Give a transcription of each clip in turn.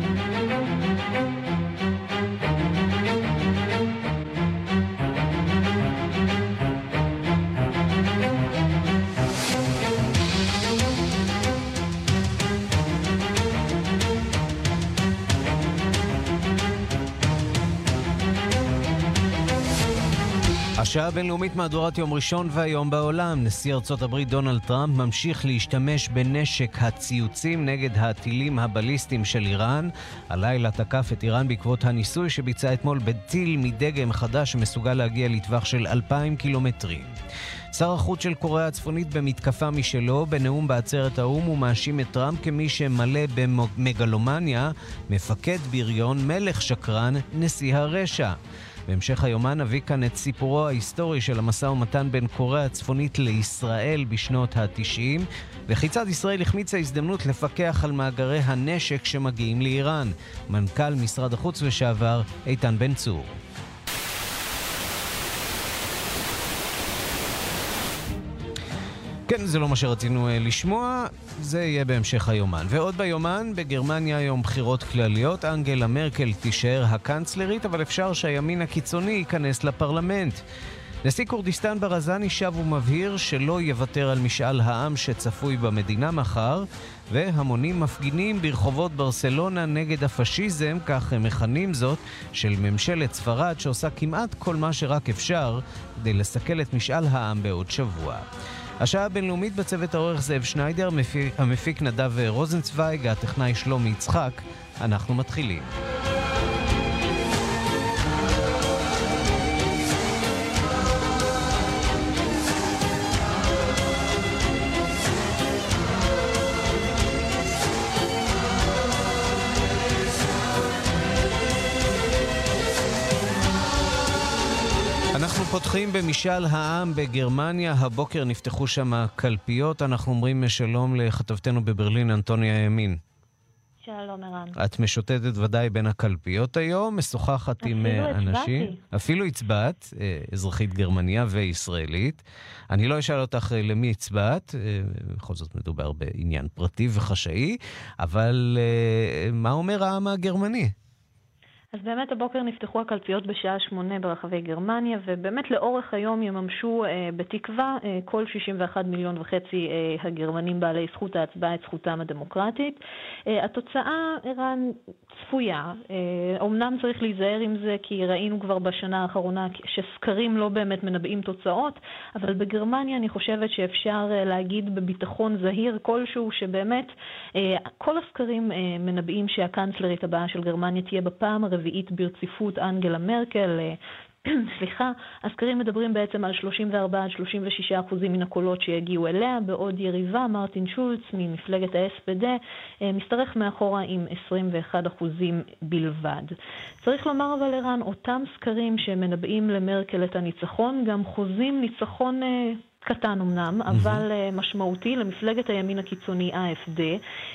Thank you. השעה הבינלאומית מהדורת יום ראשון והיום בעולם. נשיא ארצות הברית דונלד טראמפ ממשיך להשתמש בנשק הציוצים נגד הטילים הבליסטיים של איראן. הלילה תקף את איראן בעקבות הניסוי שביצע אתמול בטיל מדגם חדש שמסוגל להגיע לטווח של אלפיים קילומטרים. שר החוץ של קוריאה הצפונית במתקפה משלו, בנאום בעצרת האו"ם הוא מאשים את טראמפ כמי שמלא במגלומניה, מפקד בריון, מלך שקרן, נשיא הרשע. בהמשך היומן נביא כאן את סיפורו ההיסטורי של המשא ומתן בין קוריאה הצפונית לישראל בשנות ה-90, וכיצד ישראל החמיצה הזדמנות לפקח על מאגרי הנשק שמגיעים לאיראן. מנכ"ל משרד החוץ לשעבר איתן בן צור. כן, זה לא מה שרצינו uh, לשמוע, זה יהיה בהמשך היומן. ועוד ביומן, בגרמניה היום בחירות כלליות, אנגלה מרקל תישאר הקנצלרית, אבל אפשר שהימין הקיצוני ייכנס לפרלמנט. נשיא כורדיסטן ברזני שב ומבהיר שלא יוותר על משאל העם שצפוי במדינה מחר, והמונים מפגינים ברחובות ברסלונה נגד הפשיזם, כך הם מכנים זאת, של ממשלת ספרד שעושה כמעט כל מה שרק אפשר כדי לסכל את משאל העם בעוד שבוע. השעה הבינלאומית בצוות העורך זאב שניידר, המפיק נדב רוזנצוויג, הטכנאי שלומי יצחק. אנחנו מתחילים. פותחים במשאל העם בגרמניה, הבוקר נפתחו שם קלפיות. אנחנו אומרים שלום לכתבתנו בברלין, אנטוניה ימין. שלום, ערן. את משוטטת ודאי בין הקלפיות היום, משוחחת עם אה, אנשים. אפילו הצבעתי. אפילו הצבעת, אה, אזרחית גרמניה וישראלית. אני לא אשאל אותך אה, למי הצבעת, בכל זאת מדובר בעניין פרטי וחשאי, אבל מה אומר העם הגרמני? אז באמת הבוקר נפתחו הקלפיות בשעה שמונה ברחבי גרמניה, ובאמת לאורך היום יממשו אה, בתקווה אה, כל 61 מיליון וחצי אה, הגרמנים בעלי זכות ההצבעה את זכותם הדמוקרטית. אה, התוצאה, ערן, צפויה. אה, אומנם צריך להיזהר עם זה, כי ראינו כבר בשנה האחרונה שסקרים לא באמת מנבאים תוצאות, אבל בגרמניה אני חושבת שאפשר אה, להגיד בביטחון זהיר כלשהו, שבאמת אה, כל הסקרים אה, מנבאים שהקנצלרית הבאה של גרמניה תהיה בפעם הרביעית. הרביעית ברציפות אנגלה מרקל. אה, סליחה, הסקרים מדברים בעצם על 34 עד 36 אחוזים מן הקולות שיגיעו אליה, בעוד יריבה, מרטין שולץ ממפלגת ה-SPD, אה, משתרך מאחורה עם 21 אחוזים בלבד. צריך לומר אבל ערן, אותם סקרים שמנבאים למרקל את הניצחון, גם חוזים ניצחון אה, קטן אמנם, אבל mm-hmm. משמעותי למפלגת הימין הקיצוני AfD.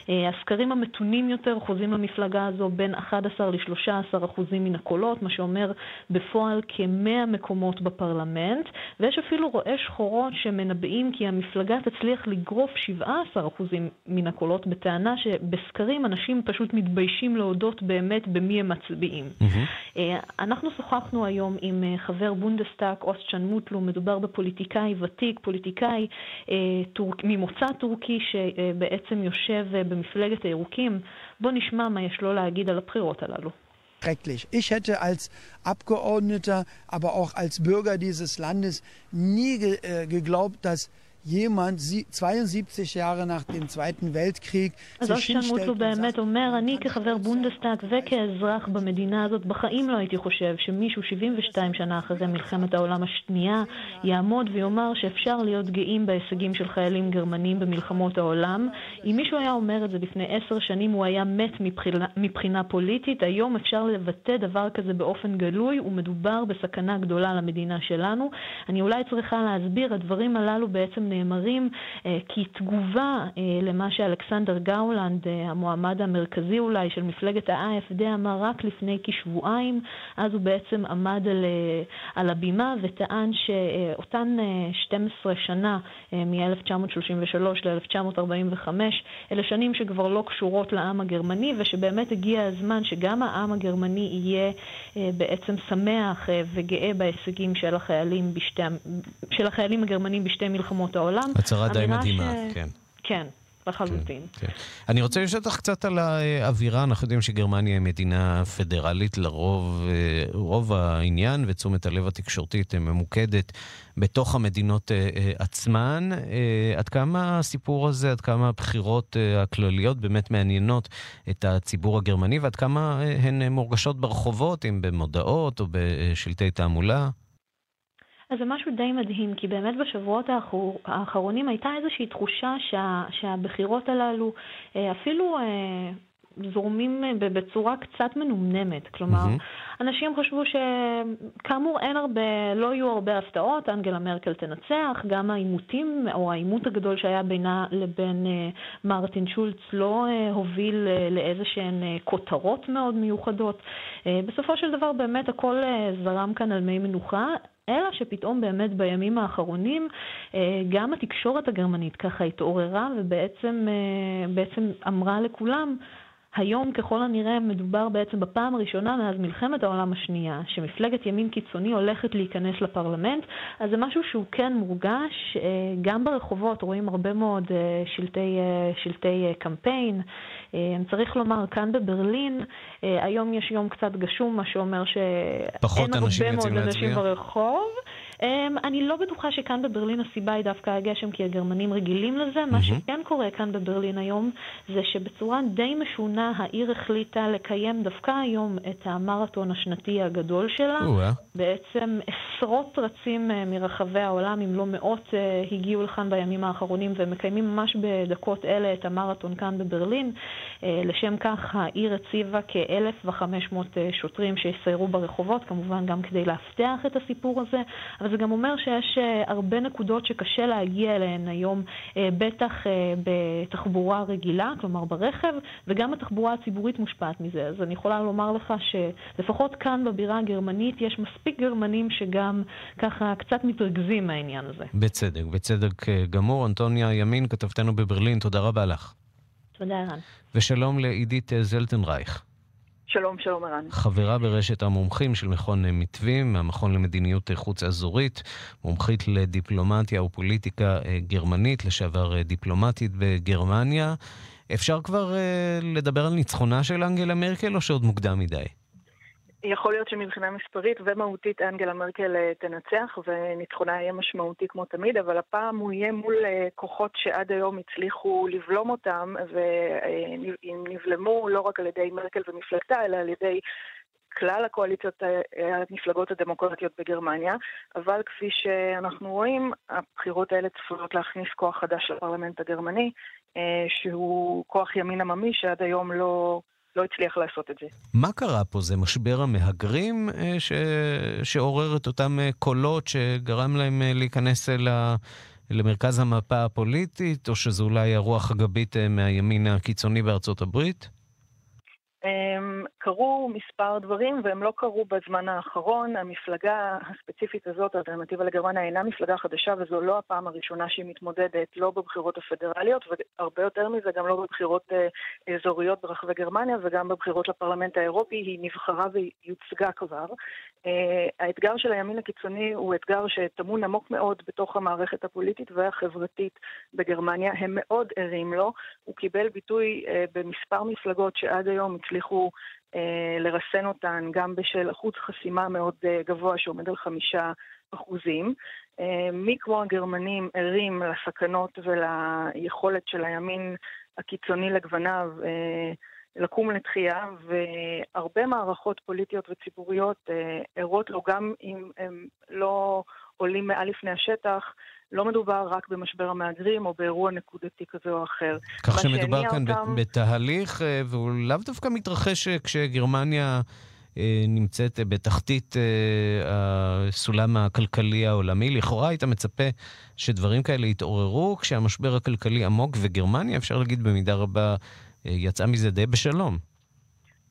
אה, הסקרים המתונים יותר חוזים למפלגה הזו בין 11 ל-13 אחוזים מן הקולות, מה שאומר בפועל כ-100 מקומות בפרלמנט, ויש אפילו רואי שחורות שמנבאים כי המפלגה תצליח לגרוף 17 אחוזים מן הקולות, בטענה שבסקרים אנשים פשוט מתביישים להודות באמת במי הם מצביעים. Mm-hmm. אנחנו שוחחנו היום עם חבר בונדסטאג, אוזג'אן מוטלו, מדובר בפוליטיקאי ותיק. מנהיג, פוליטיקאי אה, טורק, ממוצא טורקי שבעצם יושב אה, במפלגת הירוקים. בוא נשמע מה יש לו להגיד על הבחירות הללו. schrecklich. Ich hätte als Abgeordneter, aber auch als Bürger dieses Landes nie äh, geglaubt, dass jemand 72 Jahre nach dem Zweiten Weltkrieg אז אוזג'אן מוטלו באמת אומר, אני כחבר בונדסטאג וכאזרח במדינה הזאת בחיים לא הייתי חושב שמישהו 72 שנה אחרי מלחמת העולם השנייה יעמוד ויאמר שאפשר להיות גאים בהישגים של חיילים גרמנים במלחמות העולם. אם מישהו היה אומר את זה לפני עשר שנים הוא היה מת מבחינה, מבחינה פוליטית, היום אפשר לבטא דבר כזה באופן גלוי ומדובר בסכנה גדולה למדינה שלנו. אני אולי צריכה להסביר, הדברים הללו בעצם נאמרים כתגובה למה שאלכסנדר גאולנד, המועמד המרכזי אולי של מפלגת ה-AFD, אמר רק לפני כשבועיים. אז הוא בעצם עמד על, על הבימה וטען שאותן 12 שנה, מ-1933 ל-1945, אלה שנים שכבר לא קשורות לעם הגרמני, ושבאמת הגיע הזמן שגם העם הגרמני יהיה בעצם שמח וגאה בהישגים של החיילים, בשתי, של החיילים הגרמנים בשתי מלחמות העולם. הצהרה די מדהימה, ש... כן. כן. לחלוטין. כן, כן. אני רוצה לשאול אותך קצת על האווירה. אנחנו יודעים שגרמניה היא מדינה פדרלית לרוב, אה, רוב העניין ותשומת הלב התקשורתית ממוקדת בתוך המדינות אה, אה, עצמן. עד כמה הסיפור הזה, עד כמה הבחירות הכלליות באמת מעניינות את הציבור הגרמני ועד כמה הן מורגשות ברחובות, אם במודעות או בשלטי תעמולה? אז זה משהו די מדהים, כי באמת בשבועות האחור, האחרונים הייתה איזושהי תחושה שה, שהבחירות הללו אה, אפילו אה, זורמים אה, בצורה קצת מנומנמת. כלומר, mm-hmm. אנשים חשבו שכאמור אין הרבה, לא יהיו הרבה הפתעות, אנגלה מרקל תנצח, גם העימותים, או העימות הגדול שהיה בינה לבין אה, מרטין שולץ לא אה, הוביל אה, לאיזה שהן אה, כותרות מאוד מיוחדות. אה, בסופו של דבר באמת הכל אה, זרם כאן על מי מנוחה. אלא שפתאום באמת בימים האחרונים גם התקשורת הגרמנית ככה התעוררה ובעצם אמרה לכולם היום ככל הנראה מדובר בעצם בפעם הראשונה מאז מלחמת העולם השנייה, שמפלגת ימין קיצוני הולכת להיכנס לפרלמנט, אז זה משהו שהוא כן מורגש. אה, גם ברחובות רואים הרבה מאוד שלטי, שלטי קמפיין. צריך לומר, כאן בברלין, היום יש יום קצת גשום, מה שאומר שאין הרבה מאוד אנשים ברחוב. Um, אני לא בטוחה שכאן בברלין הסיבה היא דווקא הגשם, כי הגרמנים רגילים לזה. Mm-hmm. מה שכן קורה כאן בברלין היום, זה שבצורה די משונה העיר החליטה לקיים דווקא היום את המרתון השנתי הגדול שלה. Uh-huh. בעצם עשרות רצים uh, מרחבי העולם, אם לא מאות, uh, הגיעו לכאן בימים האחרונים ומקיימים ממש בדקות אלה את המרתון כאן בברלין. לשם כך העיר הציבה כ-1,500 uh, שוטרים שיסיירו ברחובות, כמובן גם כדי לאבטח את הסיפור הזה. אבל זה גם אומר שיש אה, הרבה נקודות שקשה להגיע אליהן היום, אה, בטח אה, בתחבורה רגילה, כלומר ברכב, וגם התחבורה הציבורית מושפעת מזה. אז אני יכולה לומר לך שלפחות כאן בבירה הגרמנית יש מספיק גרמנים שגם ככה קצת מתרכזים מהעניין הזה. בצדק, בצדק גמור. אנטוניה ימין, כתבתנו בברלין, תודה רבה לך. תודה, ערן. ושלום לעידית זלטנרייך. שלום, שלום ערן. חברה ברשת המומחים של מכון מתווים, מהמכון למדיניות חוץ אזורית, מומחית לדיפלומטיה ופוליטיקה אה, גרמנית, לשעבר אה, דיפלומטית בגרמניה. אפשר כבר uh, לדבר על ניצחונה של אנגלה מרקל או שעוד מוקדם מדי? יכול להיות שמבחינה מספרית ומהותית אנגלה מרקל אה, תנצח וניצחונה יהיה משמעותי כמו תמיד, אבל הפעם הוא יהיה מול אה, כוחות שעד היום הצליחו לבלום אותם ונבלמו לא רק על ידי מרקל ומפלגתה, אלא על ידי כלל הקואליציות, אה, המפלגות הדמוקרטיות בגרמניה, אבל כפי שאנחנו רואים, הבחירות האלה צפויות להכניס כוח חדש לפרלמנט הגרמני, שהוא כוח ימין עממי שעד היום לא... לא הצליח לעשות את זה. מה קרה פה? זה משבר המהגרים אה, ש... שעורר את אותם אה, קולות שגרם להם אה, להיכנס אל ה... למרכז המפה הפוליטית, או שזו אולי הרוח הגבית מהימין הקיצוני בארצות הברית? קרו מספר דברים והם לא קרו בזמן האחרון. המפלגה הספציפית הזאת, האלטרנטיבה לגרמניה, אינה מפלגה חדשה וזו לא הפעם הראשונה שהיא מתמודדת, לא בבחירות הפדרליות והרבה יותר מזה, גם לא בבחירות אה, אזוריות ברחבי גרמניה וגם בבחירות לפרלמנט האירופי. היא נבחרה ויוצגה כבר. אה, האתגר של הימין הקיצוני הוא אתגר שטמון עמוק מאוד בתוך המערכת הפוליטית והחברתית בגרמניה. הם מאוד ערים לו. הוא קיבל ביטוי אה, במספר מפלגות שעד היום הצליחו לרסן אותן גם בשל אחוז חסימה מאוד אה, גבוה שעומד על חמישה אחוזים. אה, מי כמו הגרמנים ערים לסכנות וליכולת של הימין הקיצוני לגווניו לקום לתחייה, והרבה מערכות פוליטיות וציבוריות ערות לו גם אם הם לא עולים מעל לפני השטח, לא מדובר רק במשבר המהגרים או באירוע נקודתי כזה או אחר. כך שמדובר כאן אותם... בתהליך, אה, והוא לאו דווקא מתרחש אה, כשגרמניה נמצאת בתחתית הסולם הכלכלי העולמי. לכאורה היית מצפה שדברים כאלה יתעוררו כשהמשבר הכלכלי עמוק, וגרמניה, אפשר להגיד במידה רבה, יצאה מזה די בשלום.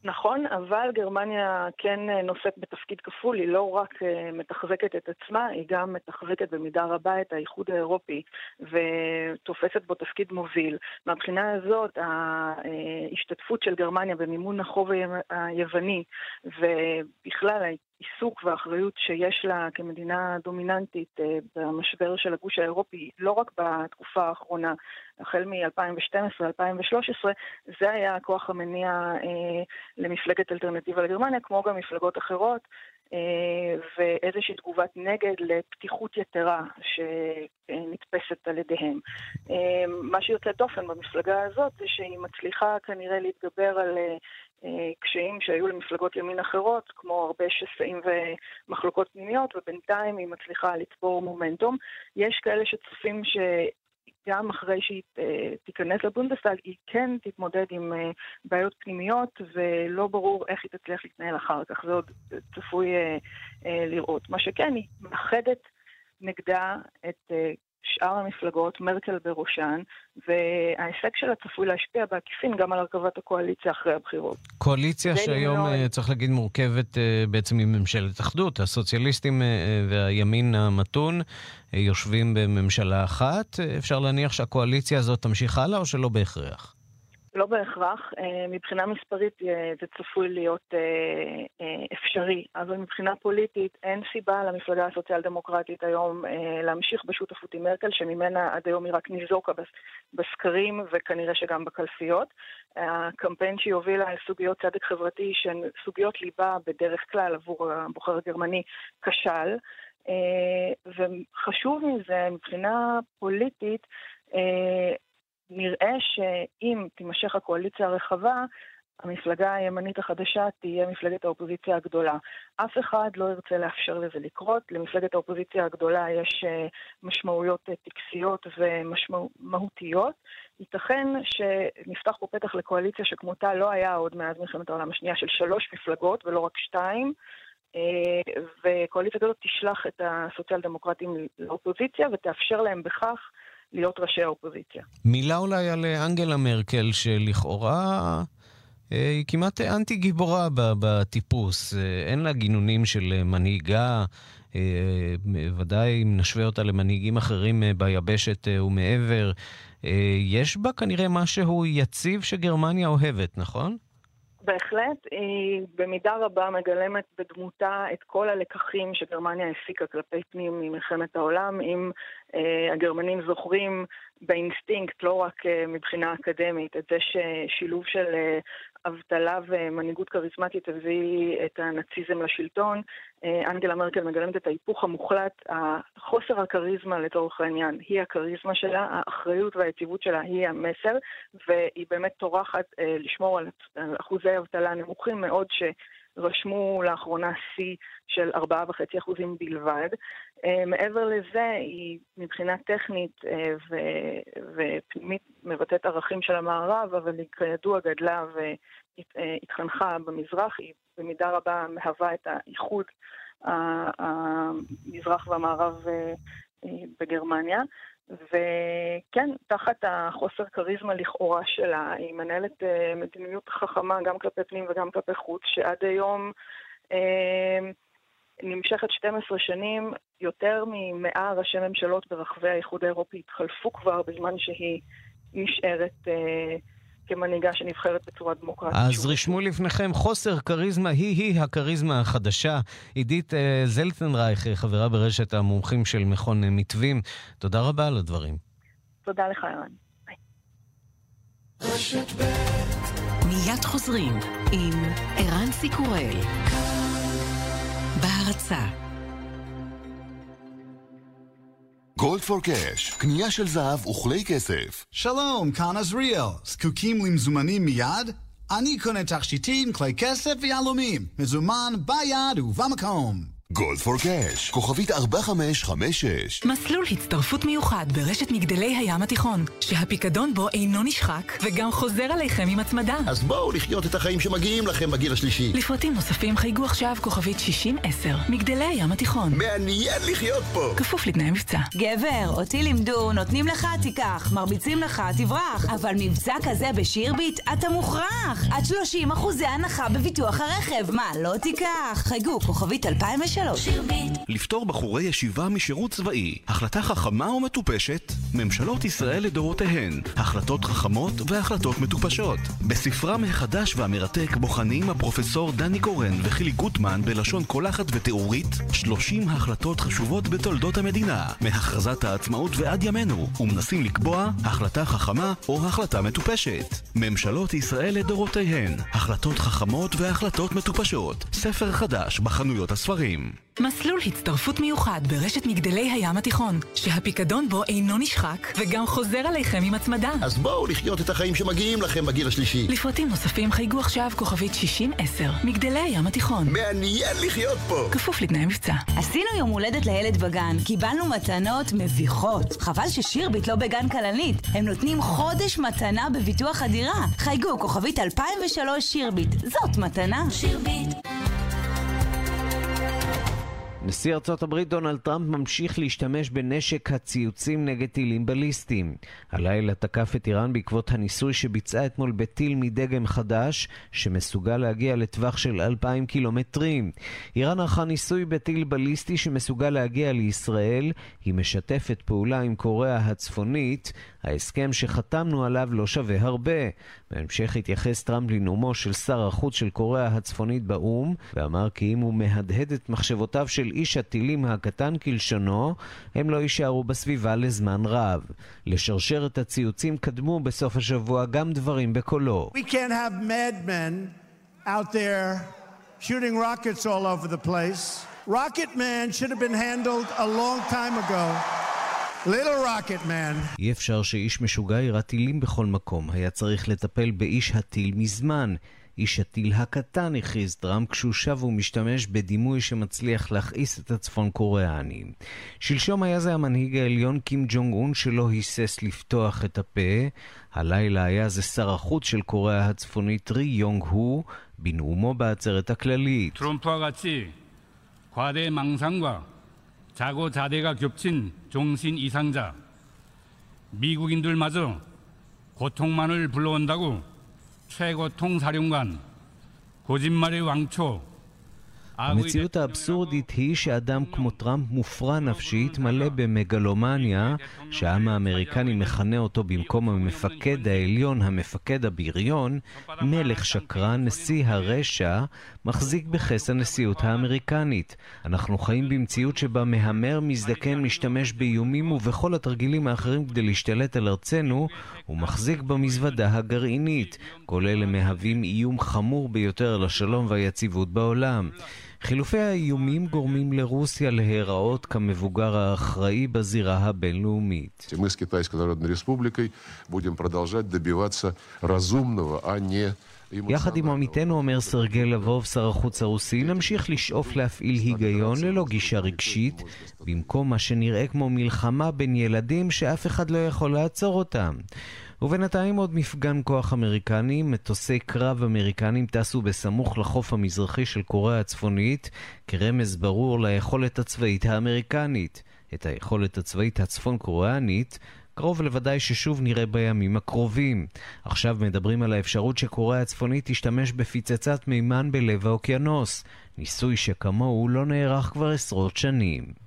נכון, אבל גרמניה כן אה, נושאת בתפקיד כפול, היא לא רק אה, מתחזקת את עצמה, היא גם מתחזקת במידה רבה את האיחוד האירופי ותופסת בו תפקיד מוביל. מהבחינה הזאת, ההשתתפות של גרמניה במימון החוב היווני ובכלל העיסוק והאחריות שיש לה כמדינה דומיננטית אה, במשבר של הגוש האירופי, לא רק בתקופה האחרונה, החל מ-2012-2013, זה היה הכוח המניע אה, למפלגת אלטרנטיבה לגרמניה, כמו גם מפלגות אחרות, אה, ואיזושהי תגובת נגד לפתיחות יתרה שנתפסת על ידיהם. מה שיוצא דופן במפלגה הזאת זה שהיא מצליחה כנראה להתגבר על קשיים שהיו למפלגות ימין אחרות, כמו הרבה שסעים ומחלוקות פנימיות, ובינתיים היא מצליחה לצבור מומנטום. יש כאלה שצופים שגם אחרי שהיא תיכנס לבונדסטאג, היא כן תתמודד עם בעיות פנימיות, ולא ברור איך היא תצליח להתנהל אחר כך. זה עוד צפוי לראות. מה שכן, היא מאחדת נגדה את שאר המפלגות, מרקל בראשן, וההישג שלה צפוי להשפיע בעקיפין גם על הרכבת הקואליציה אחרי הבחירות. קואליציה שהיום, לא... צריך להגיד, מורכבת אה, בעצם מממשלת אחדות. הסוציאליסטים אה, והימין המתון יושבים בממשלה אחת. אפשר להניח שהקואליציה הזאת תמשיך הלאה או שלא בהכרח? לא בהכרח. אה, מבחינה מספרית אה, זה צפוי להיות אה, אפשרי, אבל מבחינה פוליטית אין סיבה למפלגה הסוציאל דמוקרטית היום להמשיך בשותפות עם מרקל, שממנה עד היום היא רק ניזוקה בסקרים וכנראה שגם בקלפיות. הקמפיין שהיא הובילה על סוגיות צדק חברתי, שהן סוגיות ליבה בדרך כלל עבור הבוחר הגרמני, כשל. וחשוב מזה, מבחינה פוליטית, נראה שאם תימשך הקואליציה הרחבה, המפלגה הימנית החדשה תהיה מפלגת האופוזיציה הגדולה. אף אחד לא ירצה לאפשר לזה לקרות. למפלגת האופוזיציה הגדולה יש אה, משמעויות אה, טקסיות ומהותיות. ייתכן שנפתח פה פתח לקואליציה שכמותה לא היה עוד מאז מלחמת העולם השנייה של שלוש מפלגות ולא רק שתיים. אה, וקואליציה כזאת תשלח את הסוציאל דמוקרטים לאופוזיציה ותאפשר להם בכך להיות ראשי האופוזיציה. מילה אולי על אנגלה מרקל, שלכאורה אה, היא כמעט אנטי גיבורה בטיפוס. אה, אין לה גינונים של מנהיגה, אה, ודאי אם נשווה אותה למנהיגים אחרים ביבשת ומעבר. יש בה כנראה משהו יציב שגרמניה אוהבת, נכון? בהחלט, היא במידה רבה מגלמת בדמותה את כל הלקחים שגרמניה הפיקה כלפי פנים ממלחמת העולם. אם אה, הגרמנים זוכרים באינסטינקט, לא רק אה, מבחינה אקדמית, את זה ששילוב של אה, אבטלה ומנהיגות כריזמטית הביא את הנאציזם לשלטון. אה, אנגלה מרקל מגלמת את ההיפוך המוחלט, חוסר הכריזמה לצורך העניין היא הכריזמה שלה, האחריות והיציבות שלה היא המסר, והיא באמת טורחת אה, לשמור על אחוזי אבטלה נמוכים מאוד ש... רשמו לאחרונה שיא של 4.5% בלבד. אה, מעבר לזה, היא מבחינה טכנית ופנימית מבטאת ערכים של המערב, אבל היא כידוע גדלה והתחנכה במזרח, היא במידה רבה מהווה את האיחוד המזרח והמערב אה, אה, בגרמניה. וכן, תחת החוסר כריזמה לכאורה שלה, היא מנהלת אה, מדיניות חכמה גם כלפי פנים וגם כלפי חוץ, שעד היום נמשכת 12 שנים, יותר ממאה ראשי ממשלות ברחבי האיחוד האירופי התחלפו כבר בזמן שהיא נשארת כמנהיגה שנבחרת בצורה דמוקרטית. אז רשמו לפניכם, חוסר כריזמה היא-היא הכריזמה החדשה. עידית אה, זלטנרייך, חברה ברשת המומחים של מכון מתווים, תודה רבה על הדברים. תודה לך, ערן. מיד חוזרים עם ערן סיקורל. בהרצה גולד פור קאש, קנייה של זהב וכלי כסף. שלום, כאן עזריאל. זקוקים למזומנים מיד? אני קונה תכשיטים, כלי כסף ויהלומים. מזומן ביד ובמקום. גולד פור קאש, כוכבית 4556. מסלול הצטרפות מיוחד ברשת מגדלי הים התיכון, שהפיקדון בו אינו נשחק וגם חוזר עליכם עם הצמדה. אז בואו לחיות את החיים שמגיעים לכם בגיל השלישי. לפרטים נוספים חייגו עכשיו כוכבית 6010, מגדלי הים התיכון. מעניין לחיות פה! כפוף לתנאי מבצע. גבר, אותי לימדו, נותנים לך תיקח, מרביצים לך תברח. אבל מבצע כזה בשירביט, אתה מוכרח! עד 30 אחוזי הנחה בביטוח הרכב. מה, לא תיקח? חייגו כוכבית 2003. לפטור בחורי ישיבה משירות צבאי. החלטה חכמה ומטופשת? ממשלות ישראל לדורותיהן. החלטות חכמות והחלטות מטופשות. בספרם החדש והמרתק בוחנים הפרופסור דני קורן וחילי גוטמן בלשון קולחת ותיאורית 30 החלטות חשובות בתולדות המדינה, מהכרזת העצמאות ועד ימינו, ומנסים לקבוע החלטה חכמה או החלטה מטופשת. ממשלות ישראל לדורותיהן. החלטות חכמות והחלטות מטופשות. ספר חדש בחנויות הספרים. מסלול הצטרפות מיוחד ברשת מגדלי הים התיכון, שהפיקדון בו אינו נשחק וגם חוזר עליכם עם הצמדה. אז בואו לחיות את החיים שמגיעים לכם בגיל השלישי. לפרטים נוספים חייגו עכשיו כוכבית 6010, מגדלי הים התיכון. מעניין לחיות פה! כפוף לתנאי מבצע. עשינו יום הולדת לילד בגן, קיבלנו מתנות מביכות. חבל ששירביט לא בגן כלנית. הם נותנים חודש מתנה בביטוח הדירה. חייגו כוכבית 2003 שירביט. זאת מתנה. שירביט. נשיא ארצות הברית דונלד טראמפ ממשיך להשתמש בנשק הציוצים נגד טילים בליסטיים. הלילה תקף את איראן בעקבות הניסוי שביצעה אתמול בטיל מדגם חדש, שמסוגל להגיע לטווח של 2,000 קילומטרים. איראן ערכה ניסוי בטיל בליסטי שמסוגל להגיע לישראל. היא משתפת פעולה עם קוריאה הצפונית. ההסכם שחתמנו עליו לא שווה הרבה. בהמשך התייחס טראמפ לנאומו של שר החוץ של קוריאה הצפונית באו"ם, ואמר כי אם הוא מהדהד את מחשבותיו של איש הטילים הקטן כלשונו, הם לא יישארו בסביבה לזמן רב. לשרשרת הציוצים קדמו בסוף השבוע גם דברים בקולו. We can't have madmen out there shooting rockets all over the place. Rocket Man should have been handled a long time ago. Little Rocket Man. אי אפשר שאיש משוגע יירה טילים בכל מקום. היה צריך לטפל באיש הטיל מזמן. איש הטיל הקטן, הכריז טראמפ כשהוא שב ומשתמש בדימוי שמצליח להכעיס את הצפון קוריאנים. שלשום היה זה המנהיג העליון קים ג'ונג און שלא היסס לפתוח את הפה. הלילה היה זה שר החוץ של קוריאה הצפונית רי יונג הו בנאומו בעצרת הכללית. 트럼프와 같이 과대 망상과 자고자대가 겹친 정신 이상자 미국인들마저 고통만을 불러온다고 최고통 사령관 거짓말의 왕초 המציאות האבסורדית היא שאדם כמו טראמפ מופרע נפשית, מלא במגלומניה, שהעם האמריקני מכנה אותו במקום המפקד העליון, המפקד הבריון, מלך שקרן, נשיא הרשע, מחזיק בכס הנשיאות האמריקנית. אנחנו חיים במציאות שבה מהמר, מזדקן, משתמש באיומים ובכל התרגילים האחרים כדי להשתלט על ארצנו, הוא מחזיק במזוודה הגרעינית. כל אלה מהווים איום חמור ביותר לשלום והיציבות בעולם. חילופי האיומים גורמים לרוסיה להיראות כמבוגר האחראי בזירה הבינלאומית. Мы с Китайской Народной Республикой будем продолжать добиваться разумного, а не יחד עם עמיתנו, אומר סרגי לבוב, שר החוץ הרוסי, נמשיך לשאוף להפעיל היגיון ללא גישה רגשית, במקום מה שנראה כמו מלחמה בין ילדים שאף אחד לא יכול לעצור אותם. ובינתיים עוד מפגן כוח אמריקני, מטוסי קרב אמריקנים טסו בסמוך לחוף המזרחי של קוריאה הצפונית, כרמז ברור ליכולת הצבאית האמריקנית. את היכולת הצבאית הצפון קוריאנית קרוב לוודאי ששוב נראה בימים הקרובים. עכשיו מדברים על האפשרות שקוריאה הצפונית תשתמש בפצצת מימן בלב האוקיינוס. ניסוי שכמוהו לא נערך כבר עשרות שנים.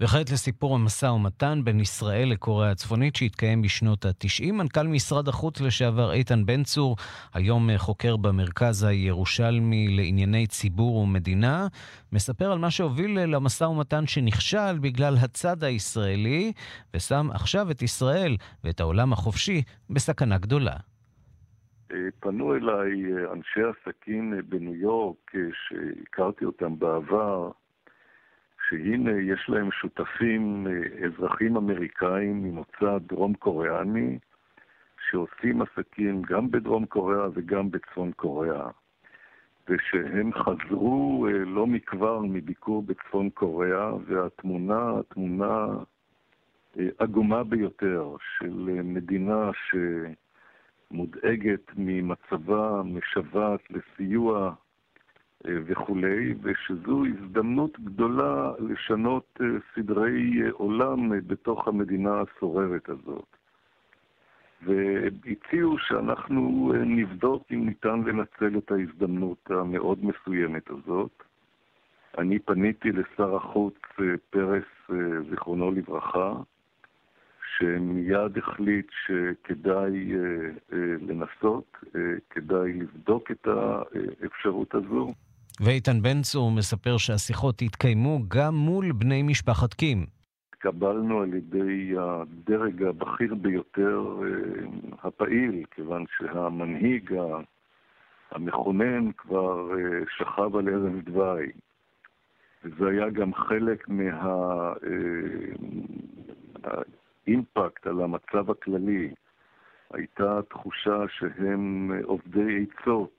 וכעת לסיפור המשא ומתן בין ישראל לקוריאה הצפונית שהתקיים בשנות ה-90. מנכ"ל משרד החוץ לשעבר איתן בן צור, היום חוקר במרכז הירושלמי לענייני ציבור ומדינה, מספר על מה שהוביל למשא ומתן שנכשל בגלל הצד הישראלי, ושם עכשיו את ישראל ואת העולם החופשי בסכנה גדולה. פנו אליי אנשי עסקים בניו יורק, שהכרתי אותם בעבר, שהנה יש להם שותפים אזרחים אמריקאים ממוצא דרום קוריאני, שעושים עסקים גם בדרום קוריאה וגם בצפון קוריאה. ושהם חזרו אה, לא מכבר מביקור בצפון קוריאה, והתמונה, התמונה אה, עגומה ביותר של אה, מדינה שמודאגת ממצבה, משוועת לסיוע וכולי, ושזו הזדמנות גדולה לשנות סדרי עולם בתוך המדינה הסוררת הזאת. והציעו שאנחנו אה, נבדוק אם ניתן לנצל את ההזדמנות המאוד מסוימת הזאת. אני פניתי לשר החוץ אה, פרס, אה, זיכרונו לברכה, שמיד החליט שכדאי לנסות, כדאי לבדוק את האפשרות הזו. ואיתן בן צור מספר שהשיחות התקיימו גם מול בני משפחת קים. התקבלנו על ידי הדרג הבכיר ביותר אה, הפעיל, כיוון שהמנהיג המכונן כבר אה, שכב על ארן דווי. וזה היה גם חלק מהאימפקט אה, על המצב הכללי. הייתה תחושה שהם עובדי עצות,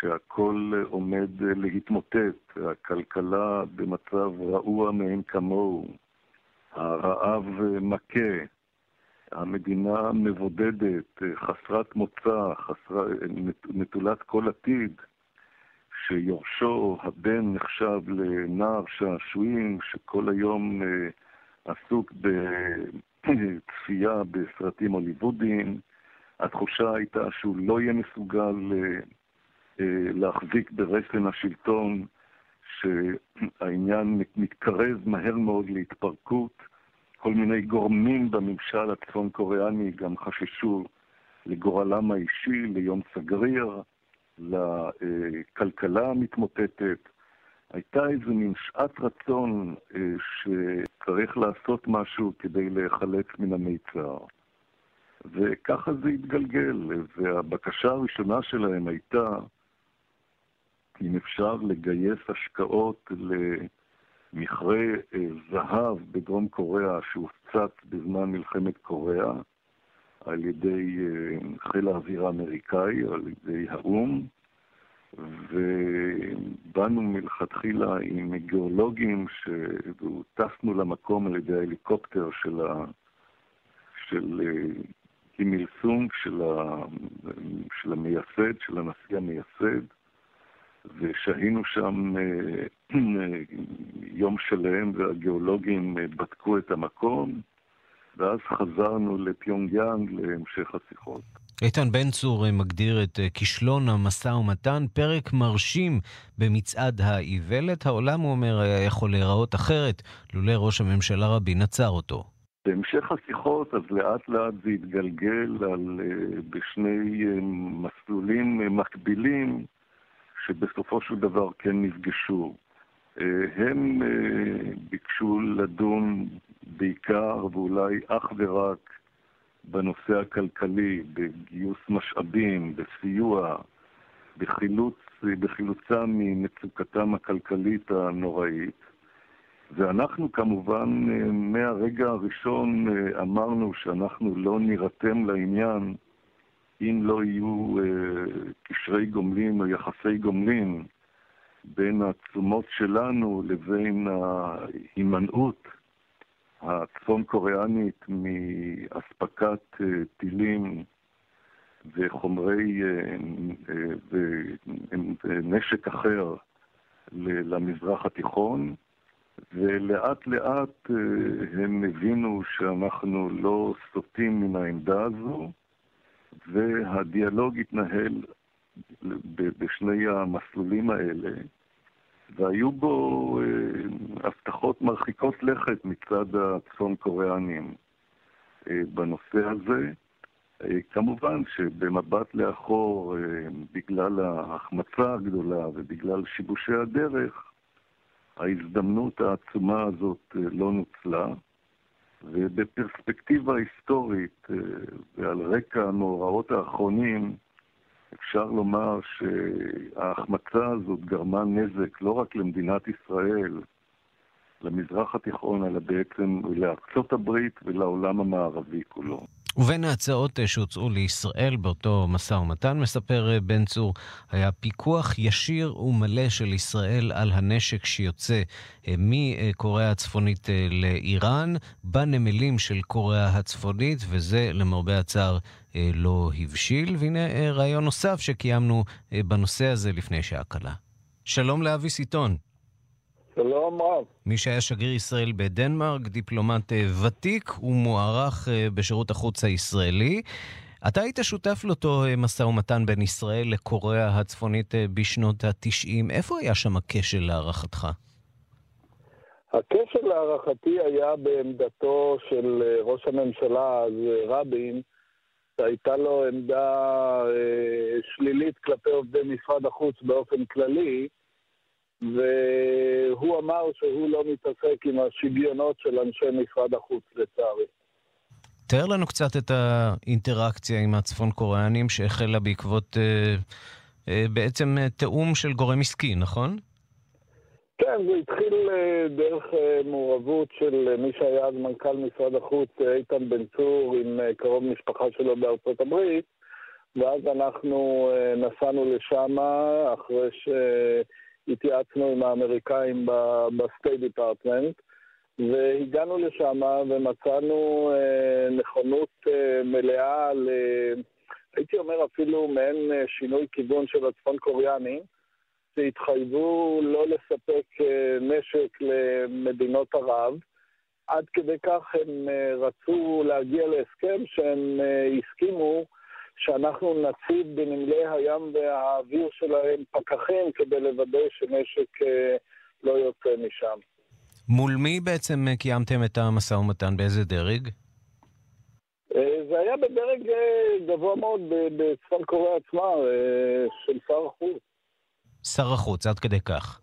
שהכל עומד להתמוטט, הכלכלה במצב רעוע מאין כמוהו. הרעב מכה, המדינה מבודדת, חסרת מוצא, חסר, נטולת כל עתיד, שיורשו, הבן נחשב לנער שעשועים, שכל היום אה, עסוק בצפייה בסרטים הוליוודיים. התחושה הייתה שהוא לא יהיה מסוגל אה, להחזיק ברסן השלטון. שהעניין מתקרב מהר מאוד להתפרקות. כל מיני גורמים בממשל הצפון קוריאני גם חששו לגורלם האישי, ליום סגריר, לכלכלה המתמוטטת. הייתה איזו מין שעת רצון אה, שצריך לעשות משהו כדי להיחלץ מן המיצר. וככה זה התגלגל, והבקשה הראשונה שלהם הייתה אם אפשר לגייס השקעות למכרה אה, זהב בדרום קוריאה שהופצץ בזמן מלחמת קוריאה על ידי אה, חיל האוויר האמריקאי, על ידי האו"ם, ובאנו מלכתחילה עם גיאולוגים שטסנו למקום על ידי ההליקופטר של, ה... של אה, קים איל סונג, של, ה... של המייסד, של הנשיא המייסד, ושהינו שם אה, יום שלם והגיאולוגים אה, בדקו את המקום, ואז חזרנו לפיונג יאנג להמשך השיחות. איתן בן צור אה, מגדיר את כישלון המשא ומתן פרק מרשים במצעד האיוולת. העולם, הוא אומר, היה יכול להיראות אחרת לולא ראש הממשלה רבין עצר אותו. בהמשך השיחות, אז לאט לאט זה התגלגל על, בשני מסלולים מקבילים. שבסופו של דבר כן נפגשו. אה, הם אה, ביקשו לדון בעיקר ואולי אך ורק בנושא הכלכלי, בגיוס משאבים, בסיוע, בחילוץ, בחילוצם ממצוקתם הכלכלית הנוראית. ואנחנו כמובן אה, מהרגע הראשון אמרנו שאנחנו לא נירתם לעניין אם לא יהיו אה, קשרי גומלין או יחסי גומלין בין התשומות שלנו לבין ההימנעות הצפון קוריאנית מאספקת אה, טילים וחומרי אה, ונשק אחר למזרח התיכון, ולאט לאט הם הבינו שאנחנו לא סוטים מן העמדה הזו, והדיאלוג התנהל בשני המסלולים האלה, והיו בו אה, הבטחות מרחיקות לכת מצד הצפון קוריאנים אה, בנושא הזה. אה, כמובן שבמבט לאחור, בגלל ההחמצה הגדולה ובגלל שיבושי הדרך, ההזדמנות העצומה הזאת לא נוצלה. ובפרספקטיבה היסטורית אה, ועל רקע המאורעות האחרונים, אפשר לומר שההחמצה הזאת גרמה נזק לא רק למדינת ישראל, למזרח התיכון, אלא בעצם לארצות הברית ולעולם המערבי כולו. ובין ההצעות אה, שהוצאו לישראל באותו משא ומתן, מספר אה, בן צור, היה פיקוח ישיר ומלא של ישראל על הנשק שיוצא אה, מקוריאה הצפונית לאיראן, בנמלים של קוריאה הצפונית, וזה למרבה הצער לא הבשיל. והנה רעיון נוסף שקיימנו בנושא הזה לפני שעה קלה. שלום לאבי סיטון. שלום רב. מי שהיה שגריר ישראל בדנמרק, דיפלומט אה, ותיק ומוערך אה, בשירות החוץ הישראלי. אתה היית שותף לאותו אה, משא ומתן בין ישראל לקוריאה הצפונית בשנות ה-90. איפה היה שם הכשל להערכתך? הכשל להערכתי היה בעמדתו של ראש הממשלה אז, רבין, שהייתה לו עמדה שלילית כלפי עובדי משרד החוץ באופן כללי, והוא אמר שהוא לא מתעסק עם השוויונות של אנשי משרד החוץ, לצערי. תאר לנו קצת את האינטראקציה עם הצפון קוריאנים שהחלה בעקבות אה, אה, בעצם אה, תיאום של גורם עסקי, נכון? כן, זה התחיל אה, דרך אה, מעורבות של אה, מי שהיה אז מנכ"ל משרד החוץ, איתן בן צור, עם קרוב משפחה שלו בארצות הברית, ואז אנחנו נסענו לשם אחרי ש... התייעצנו עם האמריקאים ב State Department, והגענו לשם ומצאנו אה, נכונות אה, מלאה ל... הייתי אומר אפילו מעין אה, שינוי כיוון של הצפון קוריאנים, שהתחייבו לא לספק נשק למדינות ערב. עד כדי כך הם רצו להגיע להסכם שהם הסכימו שאנחנו נציב בנמלי הים והאוויר שלהם פקחים כדי לוודא שנשק אה, לא יוצא משם. מול מי בעצם אה, קיימתם את המשא ומתן? באיזה דרג? אה, זה היה בדרג גבוה מאוד בצפון קוריאה עצמה, של שר החוץ. שר החוץ, עד כדי כך.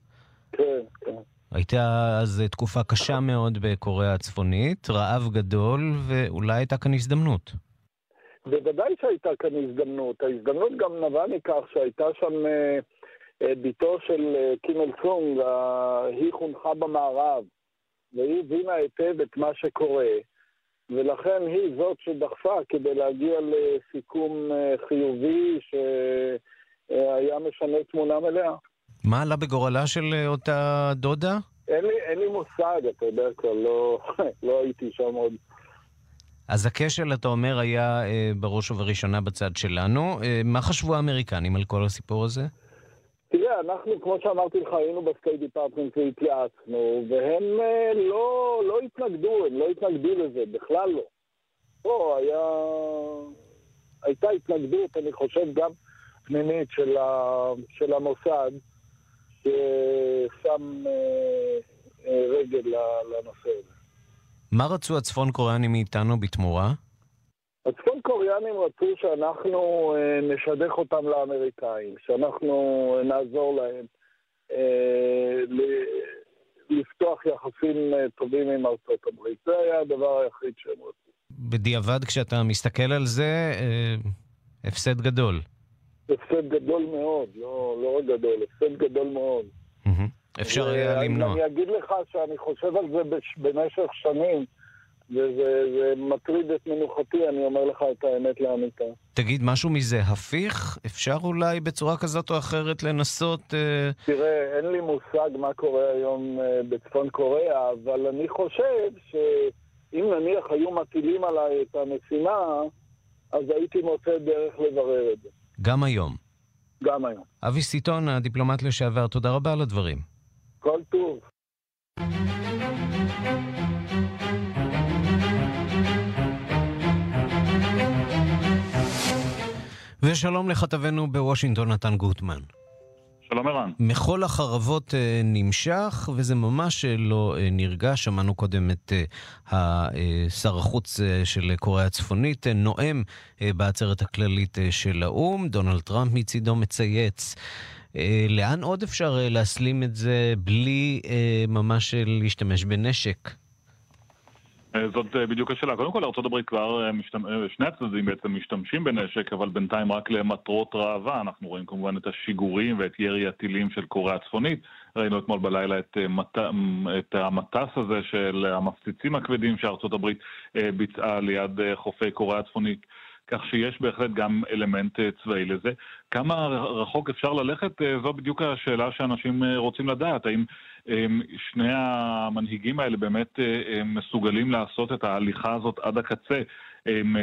כן, כן. הייתה אז תקופה קשה מאוד בקוריאה הצפונית, רעב גדול, ואולי הייתה כאן הזדמנות. בוודאי שהייתה כאן הזדמנות. ההזדמנות גם נבעה מכך שהייתה שם אה, אה, בתו של אה, קים אל צונג, היא חונכה במערב, והיא הבינה היטב את מה שקורה, ולכן היא זאת שדחפה כדי להגיע לסיכום חיובי שהיה משנה תמונה מלאה. מה עלה בגורלה של אותה דודה? אין לי, אין לי מושג, אתה יודע כבר, לא, לא הייתי שם עוד. אז הכשל, אתה אומר, היה אה, בראש ובראשונה בצד שלנו. אה, מה חשבו האמריקנים על כל הסיפור הזה? תראה, אנחנו, כמו שאמרתי לך, היינו ב State Department והתייעצנו, והם אה, לא, לא התנגדו, הם לא התנגדו לזה, בכלל לא. פה היה... הייתה התנגדות, אני חושב, גם פנימית של, ה... של המוסד, ששם רגל לנושא הזה. מה רצו הצפון קוריאנים מאיתנו בתמורה? הצפון קוריאנים רצו שאנחנו אה, נשדך אותם לאמריקאים, שאנחנו נעזור להם אה, לפתוח יחסים אה, טובים עם ארצות הברית. זה היה הדבר היחיד שהם רצו. בדיעבד, כשאתה מסתכל על זה, אה, הפסד גדול. הפסד גדול מאוד, לא, לא רק גדול, הפסד גדול מאוד. אפשר היה למנוע. אני אגיד לך שאני חושב על זה במשך שנים, וזה מטריד את מנוחתי, אני אומר לך את האמת לאמיתה. תגיד, משהו מזה הפיך? אפשר אולי בצורה כזאת או אחרת לנסות... אה... תראה, אין לי מושג מה קורה היום אה, בצפון קוריאה, אבל אני חושב שאם נניח היו מטילים עליי את המשימה, אז הייתי מוצא דרך לברר את זה. גם היום. גם היום. אבי סיטון, הדיפלומט לשעבר, תודה רבה על הדברים. כל טוב. ושלום לכתבנו בוושינגטון, נתן גוטמן. שלום ערן. מחול החרבות אה, נמשך, וזה ממש אה, לא אה, נרגע. שמענו קודם את שר החוץ של קוריאה הצפונית נואם בעצרת הכללית של האו"ם. דונלד טראמפ מצידו מצייץ. אה, לאן עוד אפשר אה, להסלים את זה בלי אה, ממש להשתמש בנשק? זאת בדיוק השאלה. קודם כל, ארה"ב כבר, משתמש, שני הצדדים בעצם משתמשים בנשק, אבל בינתיים רק למטרות ראווה. אנחנו רואים כמובן את השיגורים ואת ירי הטילים של קוריאה הצפונית. ראינו אתמול בלילה את, מת... את המטס הזה של המפציצים הכבדים שארה"ב ביצעה ליד חופי קוריאה הצפונית. כך שיש בהחלט גם אלמנט אה, צבאי לזה. כמה רחוק אפשר ללכת, אה, זו בדיוק השאלה שאנשים אה, רוצים לדעת. האם שני המנהיגים האלה באמת מסוגלים לעשות את ההליכה הזאת עד הקצה?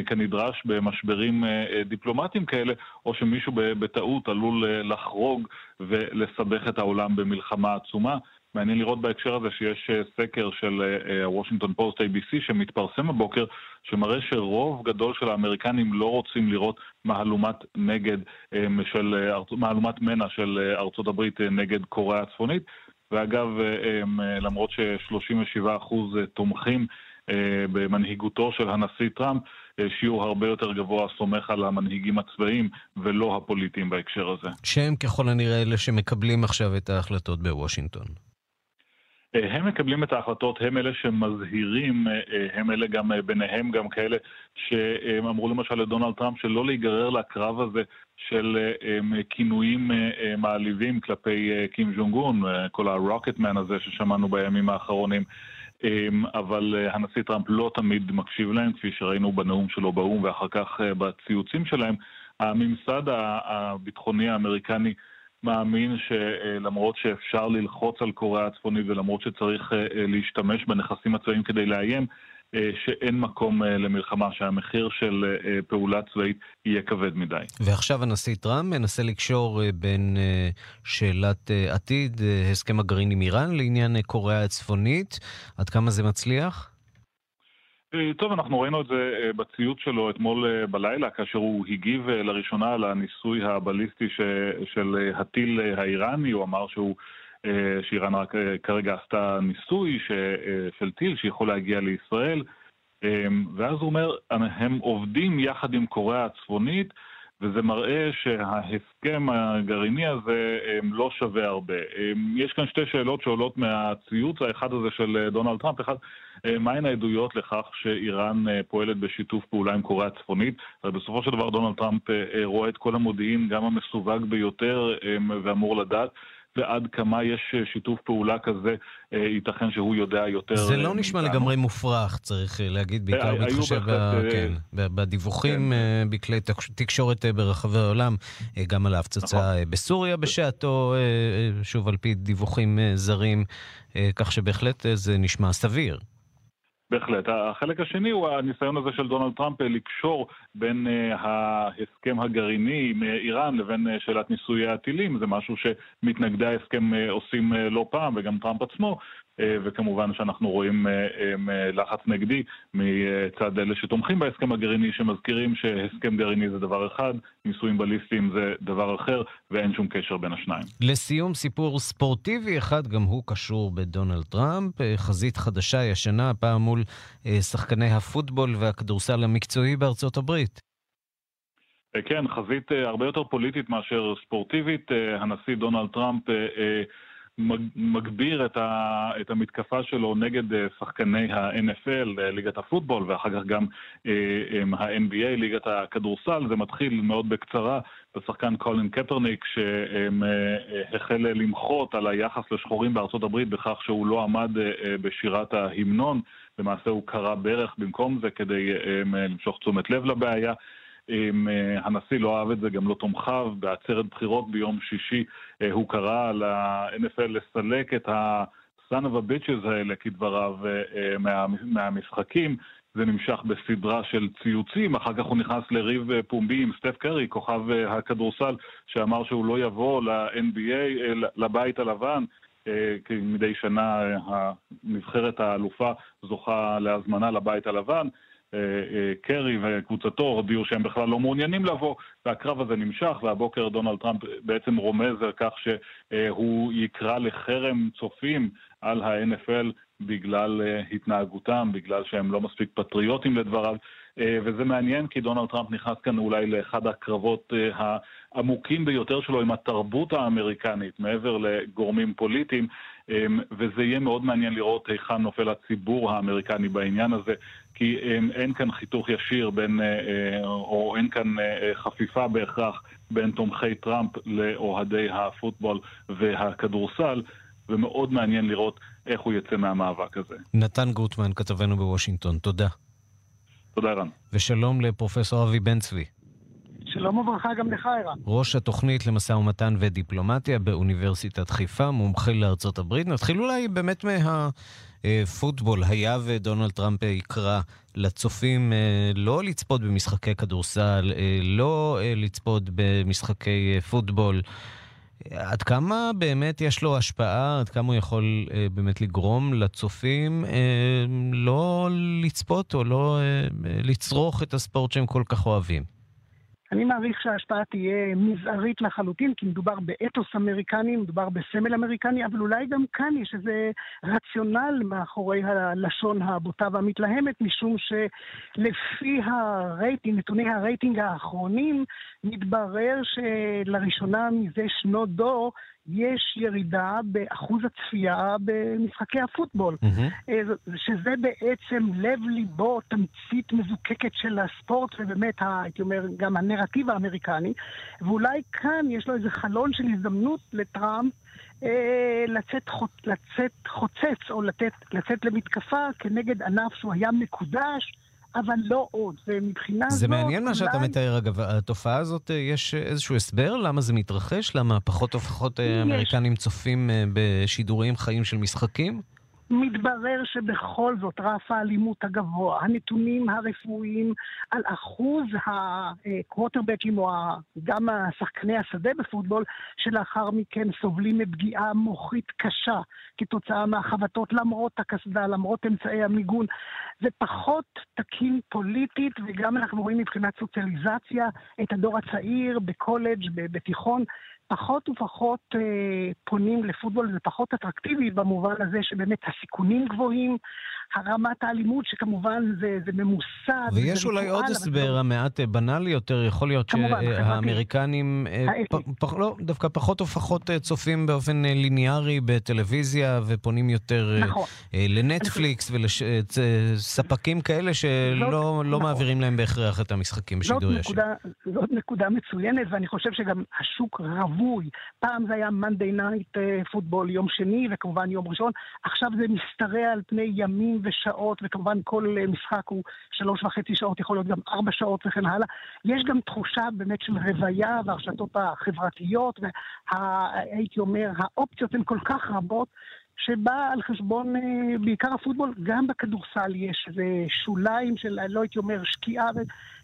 כנדרש במשברים דיפלומטיים כאלה, או שמישהו בטעות עלול לחרוג ולסבך את העולם במלחמה עצומה. מעניין לראות בהקשר הזה שיש אה, סקר של וושינגטון פוסט ABC שמתפרסם הבוקר, שמראה שרוב גדול של האמריקנים לא רוצים לראות מהלומת נגד, אה, של, אה, מהלומת מנע של ארצות הברית נגד קוריאה הצפונית. ואגב, למרות ש-37% תומכים במנהיגותו של הנשיא טראמפ, שיעור הרבה יותר גבוה סומך על המנהיגים הצבאיים ולא הפוליטיים בהקשר הזה. שהם ככל הנראה אלה שמקבלים עכשיו את ההחלטות בוושינגטון. הם מקבלים את ההחלטות, הם אלה שמזהירים, אה, הם אלה גם אה, ביניהם גם כאלה שהם אמרו למשל לדונלד טראמפ שלא להיגרר לקרב הזה של אה, כינויים מעליבים כלפי קים ג'ונג און, כל הרוקטמן הזה ששמענו בימים האחרונים. אבל הנשיא טראמפ לא תמיד מקשיב להם, כפי שראינו בנאום שלו באו"ם ואחר כך בציוצים שלהם. הממסד הביטחוני האמריקני מאמין שלמרות שאפשר ללחוץ על קוריאה הצפונית ולמרות שצריך אה, אה, להשתמש בנכסים הצבאיים כדי לאיים, אה, שאין מקום למלחמה, שהמחיר של פעולה צבאית יהיה כבד מדי. ועכשיו הנשיא טראמפ מנסה לקשור בין שאלת עתיד, הסכם הגרעין עם איראן, לעניין קוריאה הצפונית. עד כמה זה מצליח? אה, טוב, אנחנו ראינו את זה אה, בציוץ שלו אתמול אה, בלילה, כאשר הוא הגיב לראשונה לניסוי הבליסטי של הטיל האיראני, הוא אמר שהוא, שאיראן רק כרגע עשתה ניסוי של טיל שיכול להגיע לישראל, ואז הוא אומר, הם עובדים יחד עם קוריאה הצפונית, וזה מראה שההסכם הגרעיני הזה לא שווה הרבה. יש כאן שתי שאלות שעולות מהציוץ, האחד הזה של דונלד טראמפ, אחד, מהן העדויות לכך שאיראן אה, פועלת בשיתוף פעולה עם קוריאה הצפונית? בסופו של דבר דונלד טראמפ אה, אה, רואה את כל המודיעין, גם המסווג ביותר, ואמור לדעת. ועד כמה יש שיתוף פעולה כזה, ייתכן שהוא יודע יותר... זה לא נשמע לגמרי מופרך, צריך להגיד, בעיקר בהתחשב כן, בדיווחים כן. בכלי תקשורת ברחבי העולם, גם על ההפצצה נכון. בסוריה בשעתו, שוב על פי דיווחים זרים, כך שבהחלט זה נשמע סביר. בהחלט. החלק השני הוא הניסיון הזה של דונלד טראמפ לקשור בין uh, ההסכם הגרעיני עם איראן לבין שאלת ניסויי הטילים. זה משהו שמתנגדי ההסכם עושים לא פעם, וגם טראמפ עצמו, אה, וכמובן שאנחנו רואים אה, אה, לחץ נגדי מצד אלה שתומכים בהסכם הגרעיני, שמזכירים שהסכם גרעיני זה דבר אחד, ניסויים בליסטיים זה דבר אחר, ואין שום קשר בין השניים. לסיום, סיפור ספורטיבי אחד, גם הוא קשור בדונלד טראמפ, חזית חדשה ישנה, הפעם מול שחקני הפוטבול והכדורסל המקצועי בארצות הברית. כן, חזית הרבה יותר פוליטית מאשר ספורטיבית. הנשיא דונלד טראמפ מגביר את, ה, את המתקפה שלו נגד אה, שחקני ה-NFL, אה, ליגת הפוטבול, ואחר כך גם אה, ה-NBA, ליגת הכדורסל. זה מתחיל מאוד בקצרה בשחקן קולין קפרניק, שהחל למחות על היחס לשחורים בארצות הברית בכך שהוא לא עמד בשירת ההמנון. למעשה הוא קרא ברך במקום זה כדי למשוך תשומת לב לבעיה. אה, הנשיא לא אהב את זה, גם לא תומכיו. בעצרת בחירות ביום שישי אה, הוא קרא ל-NFL לסלק את ה-son of a bitches האלה, כדבריו, אה, מה, מהמשחקים. זה נמשך בסדרה של ציוצים, אחר כך הוא נכנס לריב פומבי עם סטף קרי, כוכב הכדורסל, שאמר שהוא לא יבוא ל-NBA, לבית הלבן, כי מדי שנה הנבחרת האלופה זוכה להזמנה לבית הלבן. אה, אה, קרי וקבוצתו הודיעו שהם בכלל לא מעוניינים לבוא, והקרב הזה נמשך, והבוקר דונלד טראמפ בעצם רומז על כך שהוא יקרא לחרם צופים על ה-NFL בגלל אה, התנהגותם, בגלל שהם לא מספיק פטריוטים לדבריו. וזה מעניין כי דונלד טראמפ נכנס כאן אולי לאחד הקרבות העמוקים ביותר שלו עם התרבות האמריקנית, מעבר לגורמים פוליטיים, אמ, וזה יהיה מאוד מעניין לראות היכן נופל הציבור האמריקני בעניין הזה, כי אין כאן חיתוך ישיר בין, אה, אה, או אין כאן אה, חפיפה בהכרח בין תומכי טראמפ לאוהדי הפוטבול והכדורסל, ומאוד מעניין לראות איך הוא יצא מהמאבק הזה. נתן גוטמן, כתבנו בוושינגטון, תודה. תודה, ערן. ושלום לפרופסור אבי בן צבי. שלום וברכה גם לך, ערן. ראש התוכנית למשא ומתן ודיפלומטיה באוניברסיטת חיפה, מומחה לארצות הברית. נתחיל אולי באמת מהפוטבול. היה ודונלד טראמפ יקרא לצופים אה, לא לצפות במשחקי כדורסל, אה, לא אה, לצפות במשחקי פוטבול. עד כמה באמת יש לו השפעה, עד כמה הוא יכול אה, באמת לגרום לצופים אה, לא לצפות או לא אה, לצרוך את הספורט שהם כל כך אוהבים? אני מעריך שההשפעה תהיה מזערית לחלוטין, כי מדובר באתוס אמריקני, מדובר בסמל אמריקני, אבל אולי גם כאן יש איזה רציונל מאחורי הלשון הבוטה והמתלהמת, משום שלפי הרייטינג, נתוני הרייטינג האחרונים, מתברר שלראשונה מזה שנות דור, יש ירידה באחוז הצפייה במשחקי הפוטבול, mm-hmm. שזה בעצם לב-ליבו, תמצית מזוקקת של הספורט, ובאמת, הייתי אומר, גם הנרטיב האמריקני. ואולי כאן יש לו איזה חלון של הזדמנות לטראמפ אה, לצאת, לצאת חוצץ, או לתת, לצאת למתקפה כנגד ענף שהוא היה מקודש. אבל לא עוד. ומבחינה זאת... זה מעניין מה שאתה מתאר, אגב. התופעה הזאת, אה, יש איזשהו הסבר למה זה מתרחש? למה פחות ופחות אה, אמריקנים צופים אה, בשידורים חיים של משחקים? מתברר שבכל זאת רף האלימות הגבוה, הנתונים הרפואיים על אחוז הקווטרבקים או גם השחקני השדה בפוטבול, שלאחר מכן סובלים מפגיעה מוחית קשה כתוצאה מהחבטות למרות הקסדה, למרות אמצעי המיגון. זה פחות תקין פוליטית, וגם אנחנו רואים מבחינת סוציאליזציה את הדור הצעיר בקולג', בתיכון. פחות ופחות אה, פונים לפוטבול, זה פחות אטרקטיבי במובן הזה שבאמת הסיכונים גבוהים, הרמת האלימות, שכמובן זה, זה ממוסד. ויש אולי עוד הסבר המעט בנאלי יותר, יכול להיות שהאמריקנים, אה, פ, פ, לא, דווקא פחות ופחות אה, צופים באופן אה, ליניארי בטלוויזיה, ופונים יותר נכון. לנטפליקס ולספקים כאלה שלא לא נכון. מעבירים להם בהכרח את המשחקים בשידור ישיר. זאת נקודה מצוינת, ואני חושב שגם השוק רווי. פעם זה היה Monday Night פוטבול יום שני, וכמובן יום ראשון, עכשיו זה משתרע על פני ימים ושעות, וכמובן כל אה, משחק הוא שלוש וחצי שעות, יכול להיות גם ארבע שעות וכן הלאה. יש גם תחושה באמת של רוויה והרשתות החברתיות, והייתי אומר, האופציות הן כל כך רבות. שבא על חשבון אה, בעיקר הפוטבול, גם בכדורסל יש איזה שוליים של, לא הייתי אומר, שקיעה,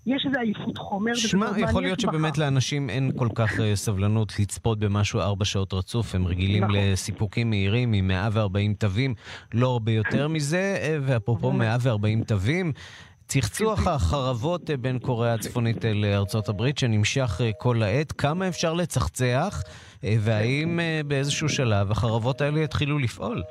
יש איזה עייפות חומר. שמע, יכול להיות שבאמת לאנשים אין כל כך אה, סבלנות לצפות במשהו ארבע שעות רצוף, הם רגילים נכון. לסיפוקים מהירים עם 140 תווים, לא הרבה יותר מזה, אה, ואפרופו 140 תווים, צחצוח החרבות בין קוריאה הצפונית לארצות הברית, שנמשך כל העת, כמה אפשר לצחצח? אה, והאם אה, באיזשהו שלב החרבות האלה יתחילו לפעול?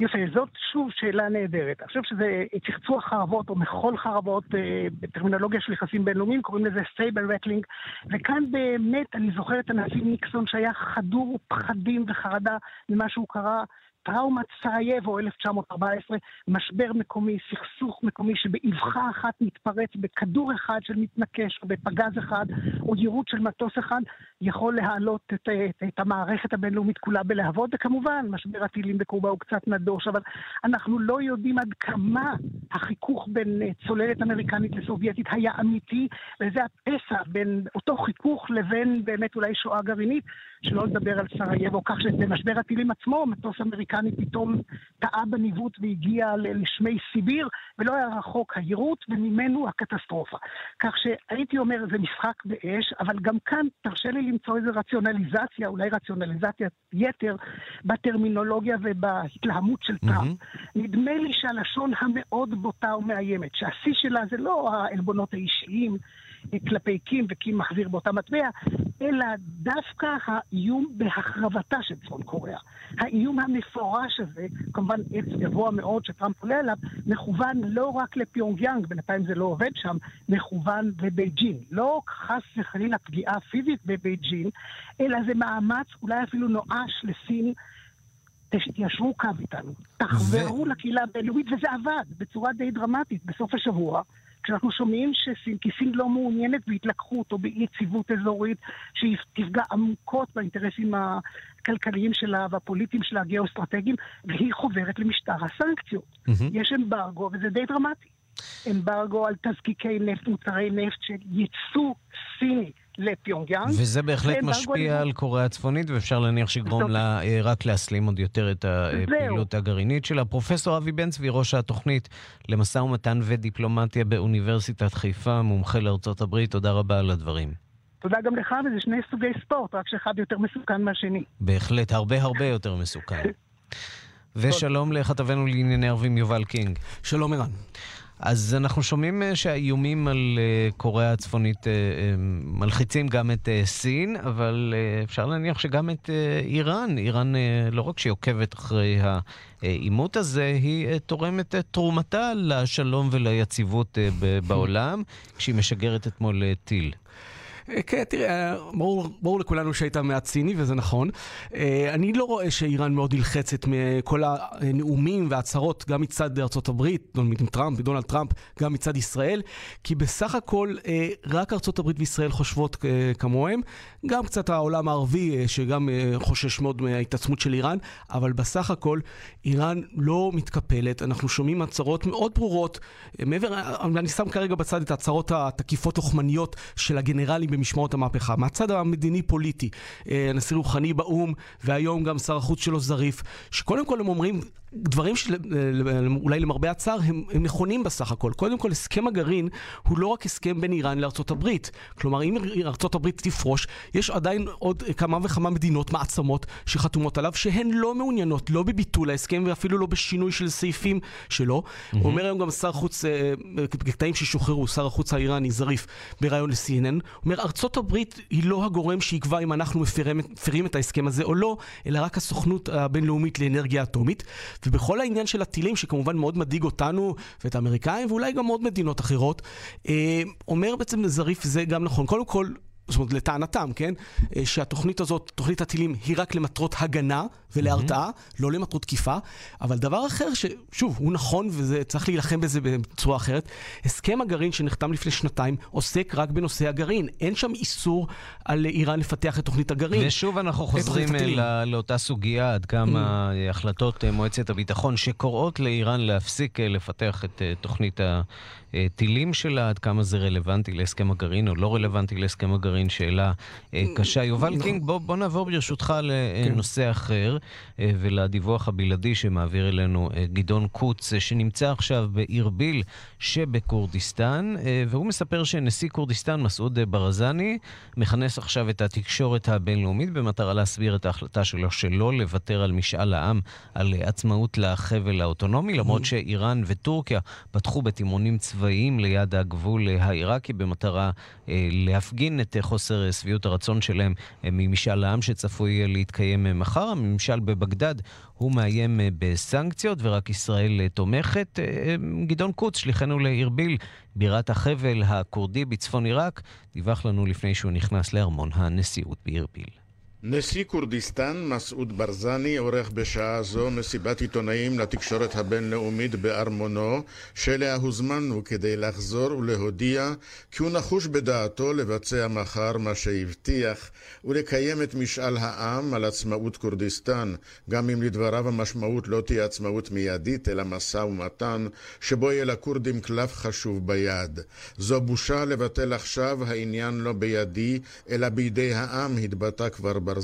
יפה, זאת שוב שאלה נהדרת. אני חושב שזה צחצוח חרבות או מחול חרבות, אה, בטרמינולוגיה של יחסים בינלאומיים, קוראים לזה saber rattling, וכאן באמת אני זוכר את הנשיא ניקסון שהיה חדור פחדים וחרדה ממה שהוא קרא טראומת סרייבו 1914, משבר מקומי, סכסוך מקומי שבאבחה אחת מתפרץ בכדור אחד של מתנקש או בפגז אחד או יירוט של מטוס אחד, יכול להעלות את, את, את המערכת הבינלאומית כולה בלהבות, וכמובן משבר הטילים בקובה הוא קצת נדוש, אבל אנחנו לא יודעים עד כמה החיכוך בין צוללת אמריקנית לסובייטית היה אמיתי, וזה הפסע בין אותו חיכוך לבין באמת אולי שואה גרעינית, שלא לדבר על סרייבו, כך שבמשבר הטילים עצמו מטוס אמריקני פתאום טעה בניווט והגיע לשמי סיביר, ולא היה רחוק היירוט, וממנו הקטסטרופה. כך שהייתי אומר, זה משחק באש, אבל גם כאן תרשה לי למצוא איזו רציונליזציה, אולי רציונליזציה יתר, בטרמינולוגיה ובהתלהמות של טראמפ. Mm-hmm. נדמה לי שהלשון המאוד בוטה ומאיימת, שהשיא שלה זה לא העלבונות האישיים, כלפי קים, וקים מחזיר באותה מטבע, אלא דווקא האיום בהחרבתה של צפון קוריאה. האיום המפורש הזה, כמובן עץ גבוה מאוד שטראמפ עולה עליו, מכוון לא רק לפיונג יאנג, בינתיים זה לא עובד שם, מכוון לבייג'ין. לא חס וחלילה פגיעה פיזית בבייג'ין, אלא זה מאמץ אולי אפילו נואש לסין תיישרו קו איתנו, תחברו ו... לקהילה הבינלאומית, וזה עבד בצורה די דרמטית בסוף השבוע. כשאנחנו שומעים שסין, כי סין לא מעוניינת בהתלקחות או ביציבות אזורית שהיא תפגע עמוקות באינטרסים הכלכליים שלה והפוליטיים שלה, הגיאו-אסטרטגיים, והיא חוברת למשטר הסנקציות. Mm-hmm. יש אמברגו, וזה די דרמטי. אמברגו על תזקיקי נפט, מוצרי נפט של ייצוא סיני. לפיונגיאנג. וזה בהחלט משפיע על קוריאה הצפונית, ואפשר להניח שיגרום לה אה, רק להסלים עוד יותר את הפעילות הגרעינית שלה. פרופסור אבי בן צבי, ראש התוכנית למשא ומתן ודיפלומטיה באוניברסיטת חיפה, מומחה לארצות הברית, תודה רבה על הדברים. תודה גם לך, וזה שני סוגי ספורט, רק שאחד יותר מסוכן מהשני. בהחלט, הרבה הרבה יותר מסוכן. ושלום לכתבנו לענייני ערבים יובל קינג. שלום ערן. אז אנחנו שומעים אה, שהאיומים על אה, קוריאה הצפונית אה, מלחיצים גם את סין, אבל אפשר להניח שגם את איראן. איראן לא רק שהיא עוקבת אחרי העימות הזה, היא תורמת את תרומתה לשלום וליציבות בעולם, כשהיא משגרת אתמול טיל. כן, תראה, ברור, ברור לכולנו שהיית מעט ציני, וזה נכון. אה, אני לא רואה שאיראן מאוד נלחצת מכל הנאומים וההצהרות, גם מצד ארה"ב, טראמפ, דונלד טראמפ, גם מצד ישראל, כי בסך הכל אה, רק ארה"ב וישראל חושבות אה, כמוהם, גם קצת העולם הערבי, שגם חושש מאוד מההתעצמות של איראן, אבל בסך הכל איראן לא מתקפלת. אנחנו שומעים הצהרות מאוד ברורות, מעבר, אני שם כרגע בצד את ההצהרות התקיפות-לוחמניות של הגנרלים במשמרות המהפכה. מהצד המדיני-פוליטי, אה, הנשיא רוחני באו"ם, והיום גם שר החוץ שלו זריף, שקודם כל הם אומרים דברים שאולי למרבה הצער הם, הם נכונים בסך הכל. קודם כל, הסכם הגרעין הוא לא רק הסכם בין איראן לארצות הברית. כלומר, אם ארצות הברית תפרוש, יש עדיין עוד כמה וכמה מדינות, מעצמות, שחתומות עליו, שהן לא מעוניינות, לא בביטול ההסכם ואפילו לא בשינוי של סעיפים שלו. Mm-hmm. אומר היום גם שר חוץ, אה, בקטעים ששוחררו, שר החוץ האיראני, זריף, בריאיון ל-CNN, אומר, ארצות הברית היא לא הגורם שיקבע אם אנחנו מפרים, מפרים את ההסכם הזה או לא, אלא רק הסוכנות הבינלאומית לאנרגיה אטומית. ובכל העניין של הטילים, שכמובן מאוד מדאיג אותנו ואת האמריקאים, ואולי גם עוד מדינות אחרות, אה, אומר בעצם זריף זה גם נכון. קודם כל, זאת אומרת, לטענתם, כן? אה, שהתוכנית הזאת, תוכנית הטילים, היא רק למטרות הגנה ולהרתעה, mm-hmm. לא למטרות תקיפה. אבל דבר אחר, ששוב, הוא נכון וצריך להילחם בזה בצורה אחרת, הסכם הגרעין שנחתם לפני שנתיים עוסק רק בנושא הגרעין. אין שם איסור על איראן לפתח את תוכנית הגרעין. ושוב אנחנו חוזרים לא, לאותה סוגיה, עד כמה mm-hmm. החלטות מועצת הביטחון שקוראות לאיראן להפסיק לפתח את תוכנית. הטילים שלה, עד כמה זה רלוונטי להסכם הגרעין או לא רלוונטי להסכם הגרעין, שאלה אה, קשה. יובל נכון. קינג, בוא, בוא נעבור ברשותך לנושא כן. אחר אה, ולדיווח הבלעדי שמעביר אלינו אה, גדעון קוץ, שנמצא עכשיו בעיר ביל שבכורדיסטן, והוא מספר שנשיא כורדיסטן, מסעוד ברזני, מכנס עכשיו את התקשורת הבינלאומית במטרה להסביר את ההחלטה שלו שלא לוותר על משאל העם, על עצמאות לחבל האוטונומי, למרות. שאיראן וטורקיה פתחו בתימונים צבאיים. צבאיים ליד הגבול העיראקי במטרה אה, להפגין את חוסר שביעות הרצון שלהם אה, ממשאל העם שצפוי להתקיים מחר. הממשל בבגדד הוא מאיים אה, בסנקציות ורק ישראל תומכת. גדעון קוץ, שליחנו לארביל, בירת החבל הכורדי בצפון עיראק, דיווח לנו לפני שהוא נכנס לארמון הנשיאות בארביל. נשיא כורדיסטן, מסעוד ברזני, עורך בשעה זו מסיבת עיתונאים לתקשורת הבינלאומית בארמונו, שאליה הוזמנו כדי לחזור ולהודיע כי הוא נחוש בדעתו לבצע מחר מה שהבטיח ולקיים את משאל העם על עצמאות כורדיסטן, גם אם לדבריו המשמעות לא תהיה עצמאות מיידית, אלא משא ומתן, שבו יהיה לכורדים קלף חשוב ביד. זו בושה לבטל עכשיו, העניין לא בידי, אלא בידי העם, התבטא כבר ברזני,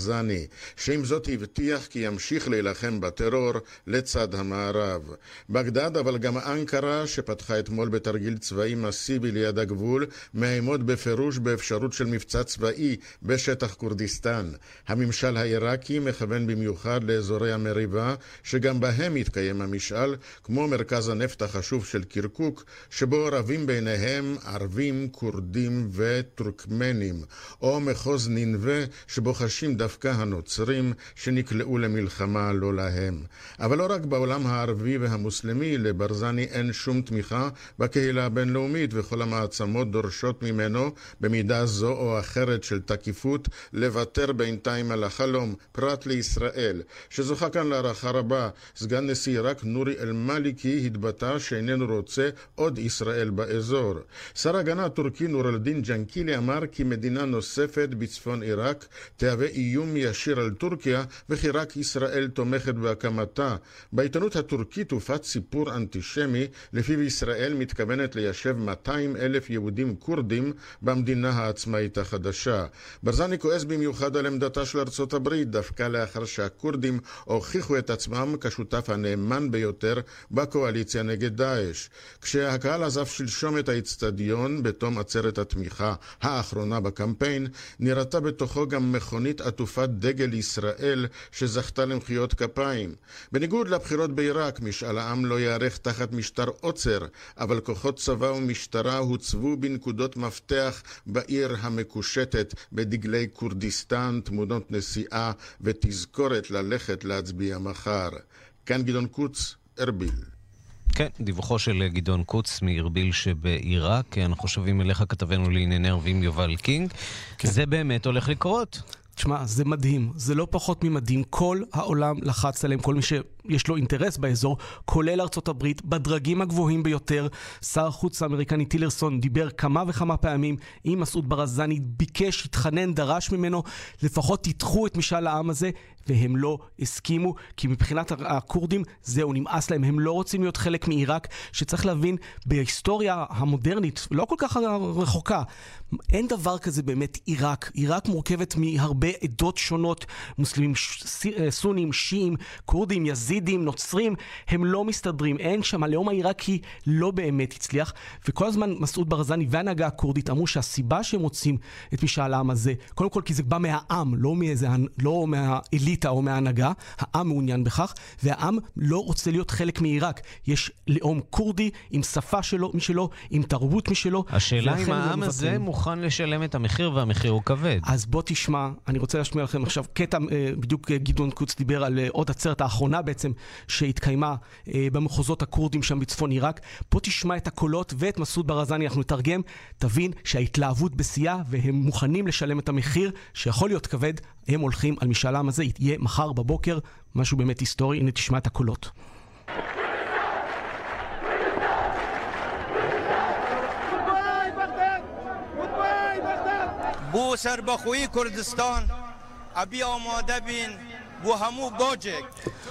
שעם זאת הבטיח כי ימשיך להילחם בטרור לצד המערב. בגדד, אבל גם אנקרה, שפתחה אתמול בתרגיל צבאי מסיבי ליד הגבול, מאיימות בפירוש באפשרות של מבצע צבאי בשטח כורדיסטן. הממשל העיראקי מכוון במיוחד לאזורי המריבה, שגם בהם מתקיים המשאל, כמו מרכז הנפט החשוב של קירקוק, שבו רבים ביניהם ערבים, כורדים וטורקמנים, או מחוז ננבה, שבו חשים דווקא הנוצרים, שנקלעו למלחמה לא להם. אבל לא רק בעולם הערבי והמוסלמי, לברזני אין שום תמיכה בקהילה הבינלאומית, וכל המעצמות דורשות ממנו, במידה זו או אחרת של תקיפות, לוותר בינתיים על החלום, פרט לישראל, שזוכה כאן להערכה רבה. סגן נשיא עיראק נורי אל-מאליקי התבטא שאיננו רוצה עוד ישראל באזור. שר ההגנה הטורקי נור אל-דין ג'נקילי אמר כי מדינה נוספת בצפון עיראק תהווה איום ישיר על טורקיה וכי רק ישראל תומכת בהקמתה. בעיתונות הטורקית הופץ סיפור אנטישמי לפיו ישראל מתכוונת ליישב 200 אלף יהודים כורדים במדינה העצמאית החדשה. ברזני כועס במיוחד על עמדתה של ארצות הברית דווקא לאחר שהכורדים הוכיחו את עצמם כשותף הנאמן ביותר בקואליציה נגד דאעש. כשהקהל עזב שלשום את האיצטדיון בתום עצרת התמיכה האחרונה בקמפיין, נראתה בתוכו גם מכונית עטופת דגל ישראל שזכתה למחיאות כפיים. בניגוד לבחירות בעיראק, משאל העם לא ייערך תחת משטר עוצר, אבל כוחות צבא ומשטרה הוצבו בנקודות מפתח בעיר המקושטת בדגלי כורדיסטן, תמונות נסיעה ותזכורת ללכת להצביע מחר. כאן גדעון קוץ, ארביל. כן, דיווחו של גדעון קוץ מארביל שבעיראק. אנחנו שבים אליך, כתבנו לענייני ערבים יובל קינג. כן. זה באמת הולך לקרות. תשמע, זה מדהים, זה לא פחות ממדהים. כל העולם לחץ עליהם, כל מי שיש לו אינטרס באזור, כולל ארצות הברית, בדרגים הגבוהים ביותר. שר החוץ האמריקני טילרסון דיבר כמה וכמה פעמים עם מסעוד ברזני, ביקש, התחנן, דרש ממנו, לפחות תדחו את משאל העם הזה. והם לא הסכימו, כי מבחינת הכורדים, זהו, נמאס להם, הם לא רוצים להיות חלק מעיראק, שצריך להבין, בהיסטוריה המודרנית, לא כל כך רחוקה, אין דבר כזה באמת עיראק. עיראק מורכבת מהרבה עדות שונות, מוסלמים, אה, סונים, שיעים, כורדים, יזידים, נוצרים, הם לא מסתדרים, אין שם, הלאום העיראקי לא באמת הצליח, וכל הזמן מסעוד ברזני וההנהגה הכורדית אמרו שהסיבה שהם רוצים את משאל העם הזה, קודם כל כי זה בא מהעם, לא מאיזה, לא מהאליט. מהאליטה או מההנהגה, העם מעוניין בכך, והעם לא רוצה להיות חלק מעיראק. יש לאום כורדי עם שפה שלו, משלו, עם תרבות משלו. השאלה אם העם הזה מוכן לשלם את המחיר, והמחיר הוא כבד. אז בוא תשמע, אני רוצה להשמיע לכם עכשיו קטע, אה, בדיוק אה, גדעון קוץ דיבר על אה, עוד עצרת האחרונה בעצם, שהתקיימה במחוזות הכורדים שם בצפון עיראק. בוא תשמע את הקולות ואת מסעוד ברזני, אנחנו נתרגם, תבין שההתלהבות בשיאה והם מוכנים לשלם את המחיר, שיכול להיות כבד, הם הולכים על משאל העם הזה, יהיה מחר בבוקר, משהו באמת היסטורי, הנה תשמע את הקולות. بو سربخوی کردستان ابی آماده بین بو همو گوجک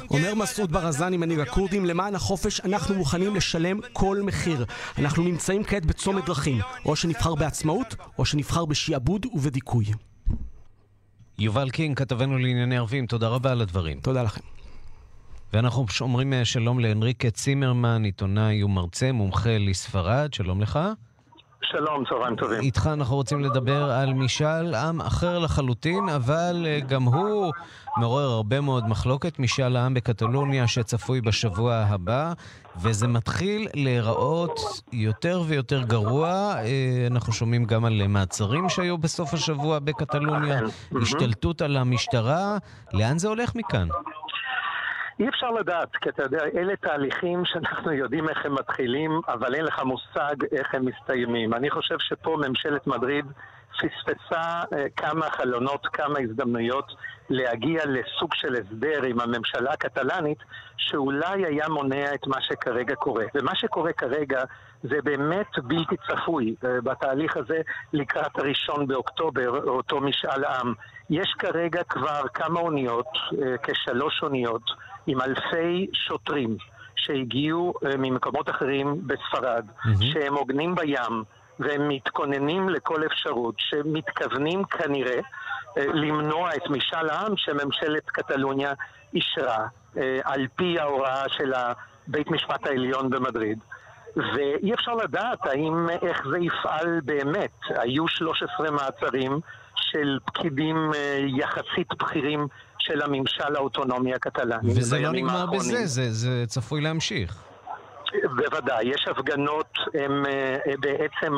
אומר מסעוד ברזני, מנהיג הכורדים, למען החופש אנחנו מוכנים לשלם כל מחיר. אנחנו נמצאים כעת בצומת דרכים, או שנבחר בעצמאות, או שנבחר בשעבוד ובדיכוי. יובל קינג, כתבנו לענייני ערבים, תודה רבה על הדברים. תודה לכם. ואנחנו אומרים אה, שלום להנריקה צימרמן, עיתונאי ומרצה, מומחה לספרד, שלום לך. שלום, צהריים טובים. איתך אנחנו רוצים לדבר על משאל עם אחר לחלוטין, אבל אה, גם הוא מעורר הרבה מאוד מחלוקת, משאל העם בקטלוניה שצפוי בשבוע הבא, וזה מתחיל להיראות יותר ויותר גרוע. אה, אנחנו שומעים גם על מעצרים שהיו בסוף השבוע בקטלוניה, השתלטות על המשטרה. לאן זה הולך מכאן? אי אפשר לדעת, כי אתה יודע, אלה תהליכים שאנחנו יודעים איך הם מתחילים, אבל אין לך מושג איך הם מסתיימים. אני חושב שפה ממשלת מדריד פספסה אה, כמה חלונות, כמה הזדמנויות להגיע לסוג של הסדר עם הממשלה הקטלנית, שאולי היה מונע את מה שכרגע קורה. ומה שקורה כרגע זה באמת בלתי צפוי אה, בתהליך הזה לקראת הראשון באוקטובר, אותו משאל עם. יש כרגע כבר כמה אוניות, אה, כשלוש אוניות, עם אלפי שוטרים שהגיעו אה, ממקומות אחרים בספרד, mm-hmm. שהם עוגנים בים והם מתכוננים לכל אפשרות, שמתכוונים כנראה למנוע את משאל העם שממשלת קטלוניה אישרה על פי ההוראה של בית משפט העליון במדריד. ואי אפשר לדעת האם, איך זה יפעל באמת. היו 13 מעצרים של פקידים יחסית בכירים של הממשל האוטונומי הקטלני. וזה לא נגמר האחרונים. בזה, זה, זה צפוי להמשיך. בוודאי, יש הפגנות, הם בעצם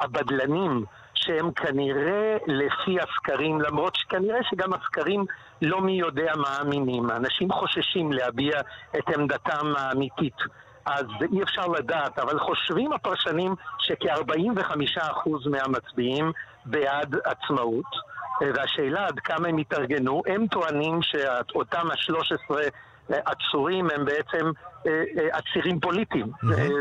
הבדלנים שהם כנראה לפי הסקרים, למרות שכנראה שגם הסקרים לא מי יודע מה אמינים. אנשים חוששים להביע את עמדתם האמיתית. אז אי אפשר לדעת, אבל חושבים הפרשנים שכ-45% מהמצביעים בעד עצמאות, והשאלה עד כמה הם התארגנו, הם טוענים שאותם ה-13 עצורים הם בעצם עצירים פוליטיים,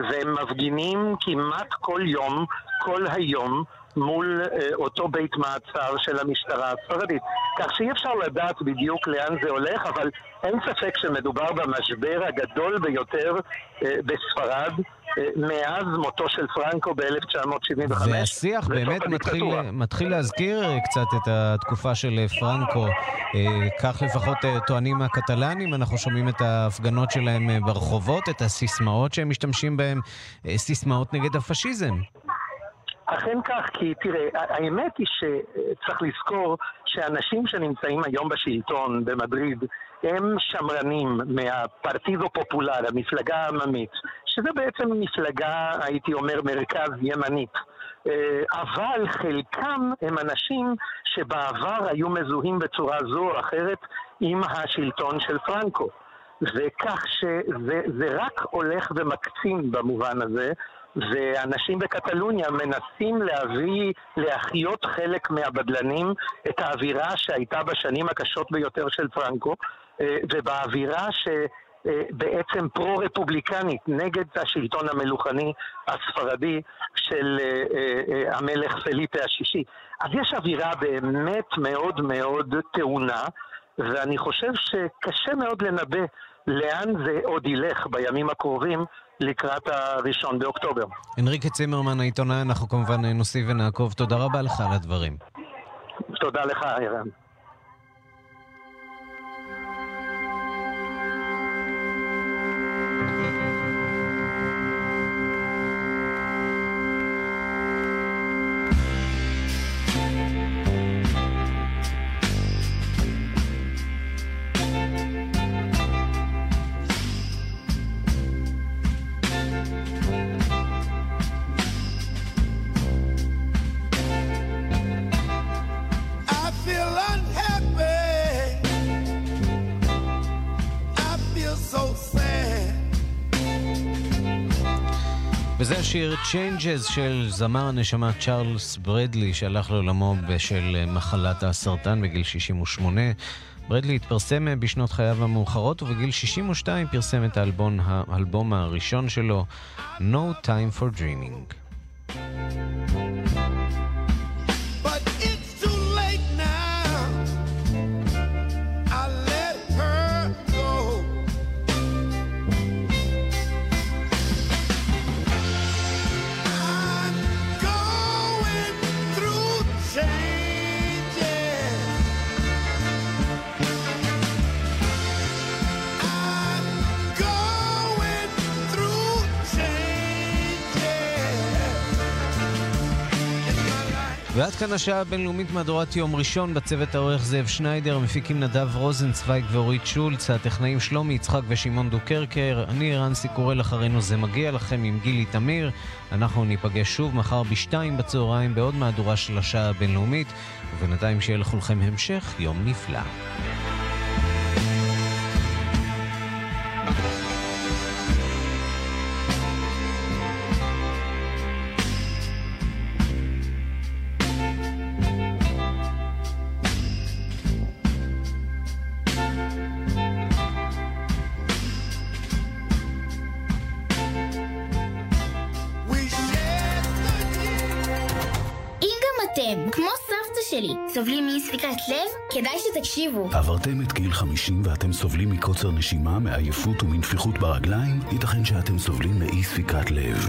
והם מפגינים כמעט כל יום, כל היום, מול אותו בית מעצר של המשטרה הספרדית. כך שאי אפשר לדעת בדיוק לאן זה הולך, אבל אין ספק שמדובר במשבר הגדול ביותר בספרד מאז מותו של פרנקו ב-1975. והשיח באמת מתחיל, מתחיל להזכיר קצת את התקופה של פרנקו. כך לפחות טוענים הקטלנים, אנחנו שומעים את ההפגנות שלהם ברחובות, את הסיסמאות שהם משתמשים בהן, סיסמאות נגד הפשיזם. אכן כך, כי תראה, האמת היא שצריך לזכור שאנשים שנמצאים היום בשלטון במדריד הם שמרנים מהפרטידו פופולר, המפלגה העממית, שזה בעצם מפלגה, הייתי אומר, מרכז ימנית. אבל חלקם הם אנשים שבעבר היו מזוהים בצורה זו או אחרת עם השלטון של פרנקו. וכך שזה רק הולך ומקצין במובן הזה, ואנשים בקטלוניה מנסים להביא, להחיות חלק מהבדלנים את האווירה שהייתה בשנים הקשות ביותר של פרנקו, ובאווירה שבעצם פרו-רפובליקנית נגד השלטון המלוכני הספרדי של המלך פליפה השישי. אז יש אווירה באמת מאוד מאוד טעונה, ואני חושב שקשה מאוד לנבא לאן זה עוד ילך בימים הקרובים לקראת הראשון באוקטובר. הנריקה צימרמן, העיתונאי, אנחנו כמובן נוסיף ונעקוב. תודה רבה לך על הדברים. תודה לך, ערן. וזה השיר Changes של זמר הנשמה צ'ארלס ברדלי שהלך לעולמו בשל מחלת הסרטן בגיל 68. ברדלי התפרסם בשנות חייו המאוחרות ובגיל 62 פרסם את האלבום, האלבום הראשון שלו, No Time for Dreaming. ועד כאן השעה הבינלאומית מהדורת יום ראשון, בצוות העורך זאב שניידר, המפיקים נדב רוזנצוויג ואורית שולץ, הטכנאים שלומי יצחק ושמעון דוקרקר, אני רנסי קורל אחרינו זה מגיע לכם עם גילי תמיר. אנחנו ניפגש שוב מחר בשתיים בצהריים בעוד מהדורה של השעה הבינלאומית, ובינתיים שיהיה לכולכם המשך יום נפלא. ספיקת לב? כדאי שתקשיבו. עברתם את גיל 50 ואתם סובלים מקוצר נשימה, מעייפות ומנפיחות ברגליים? ייתכן שאתם סובלים מאי ספיקת לב.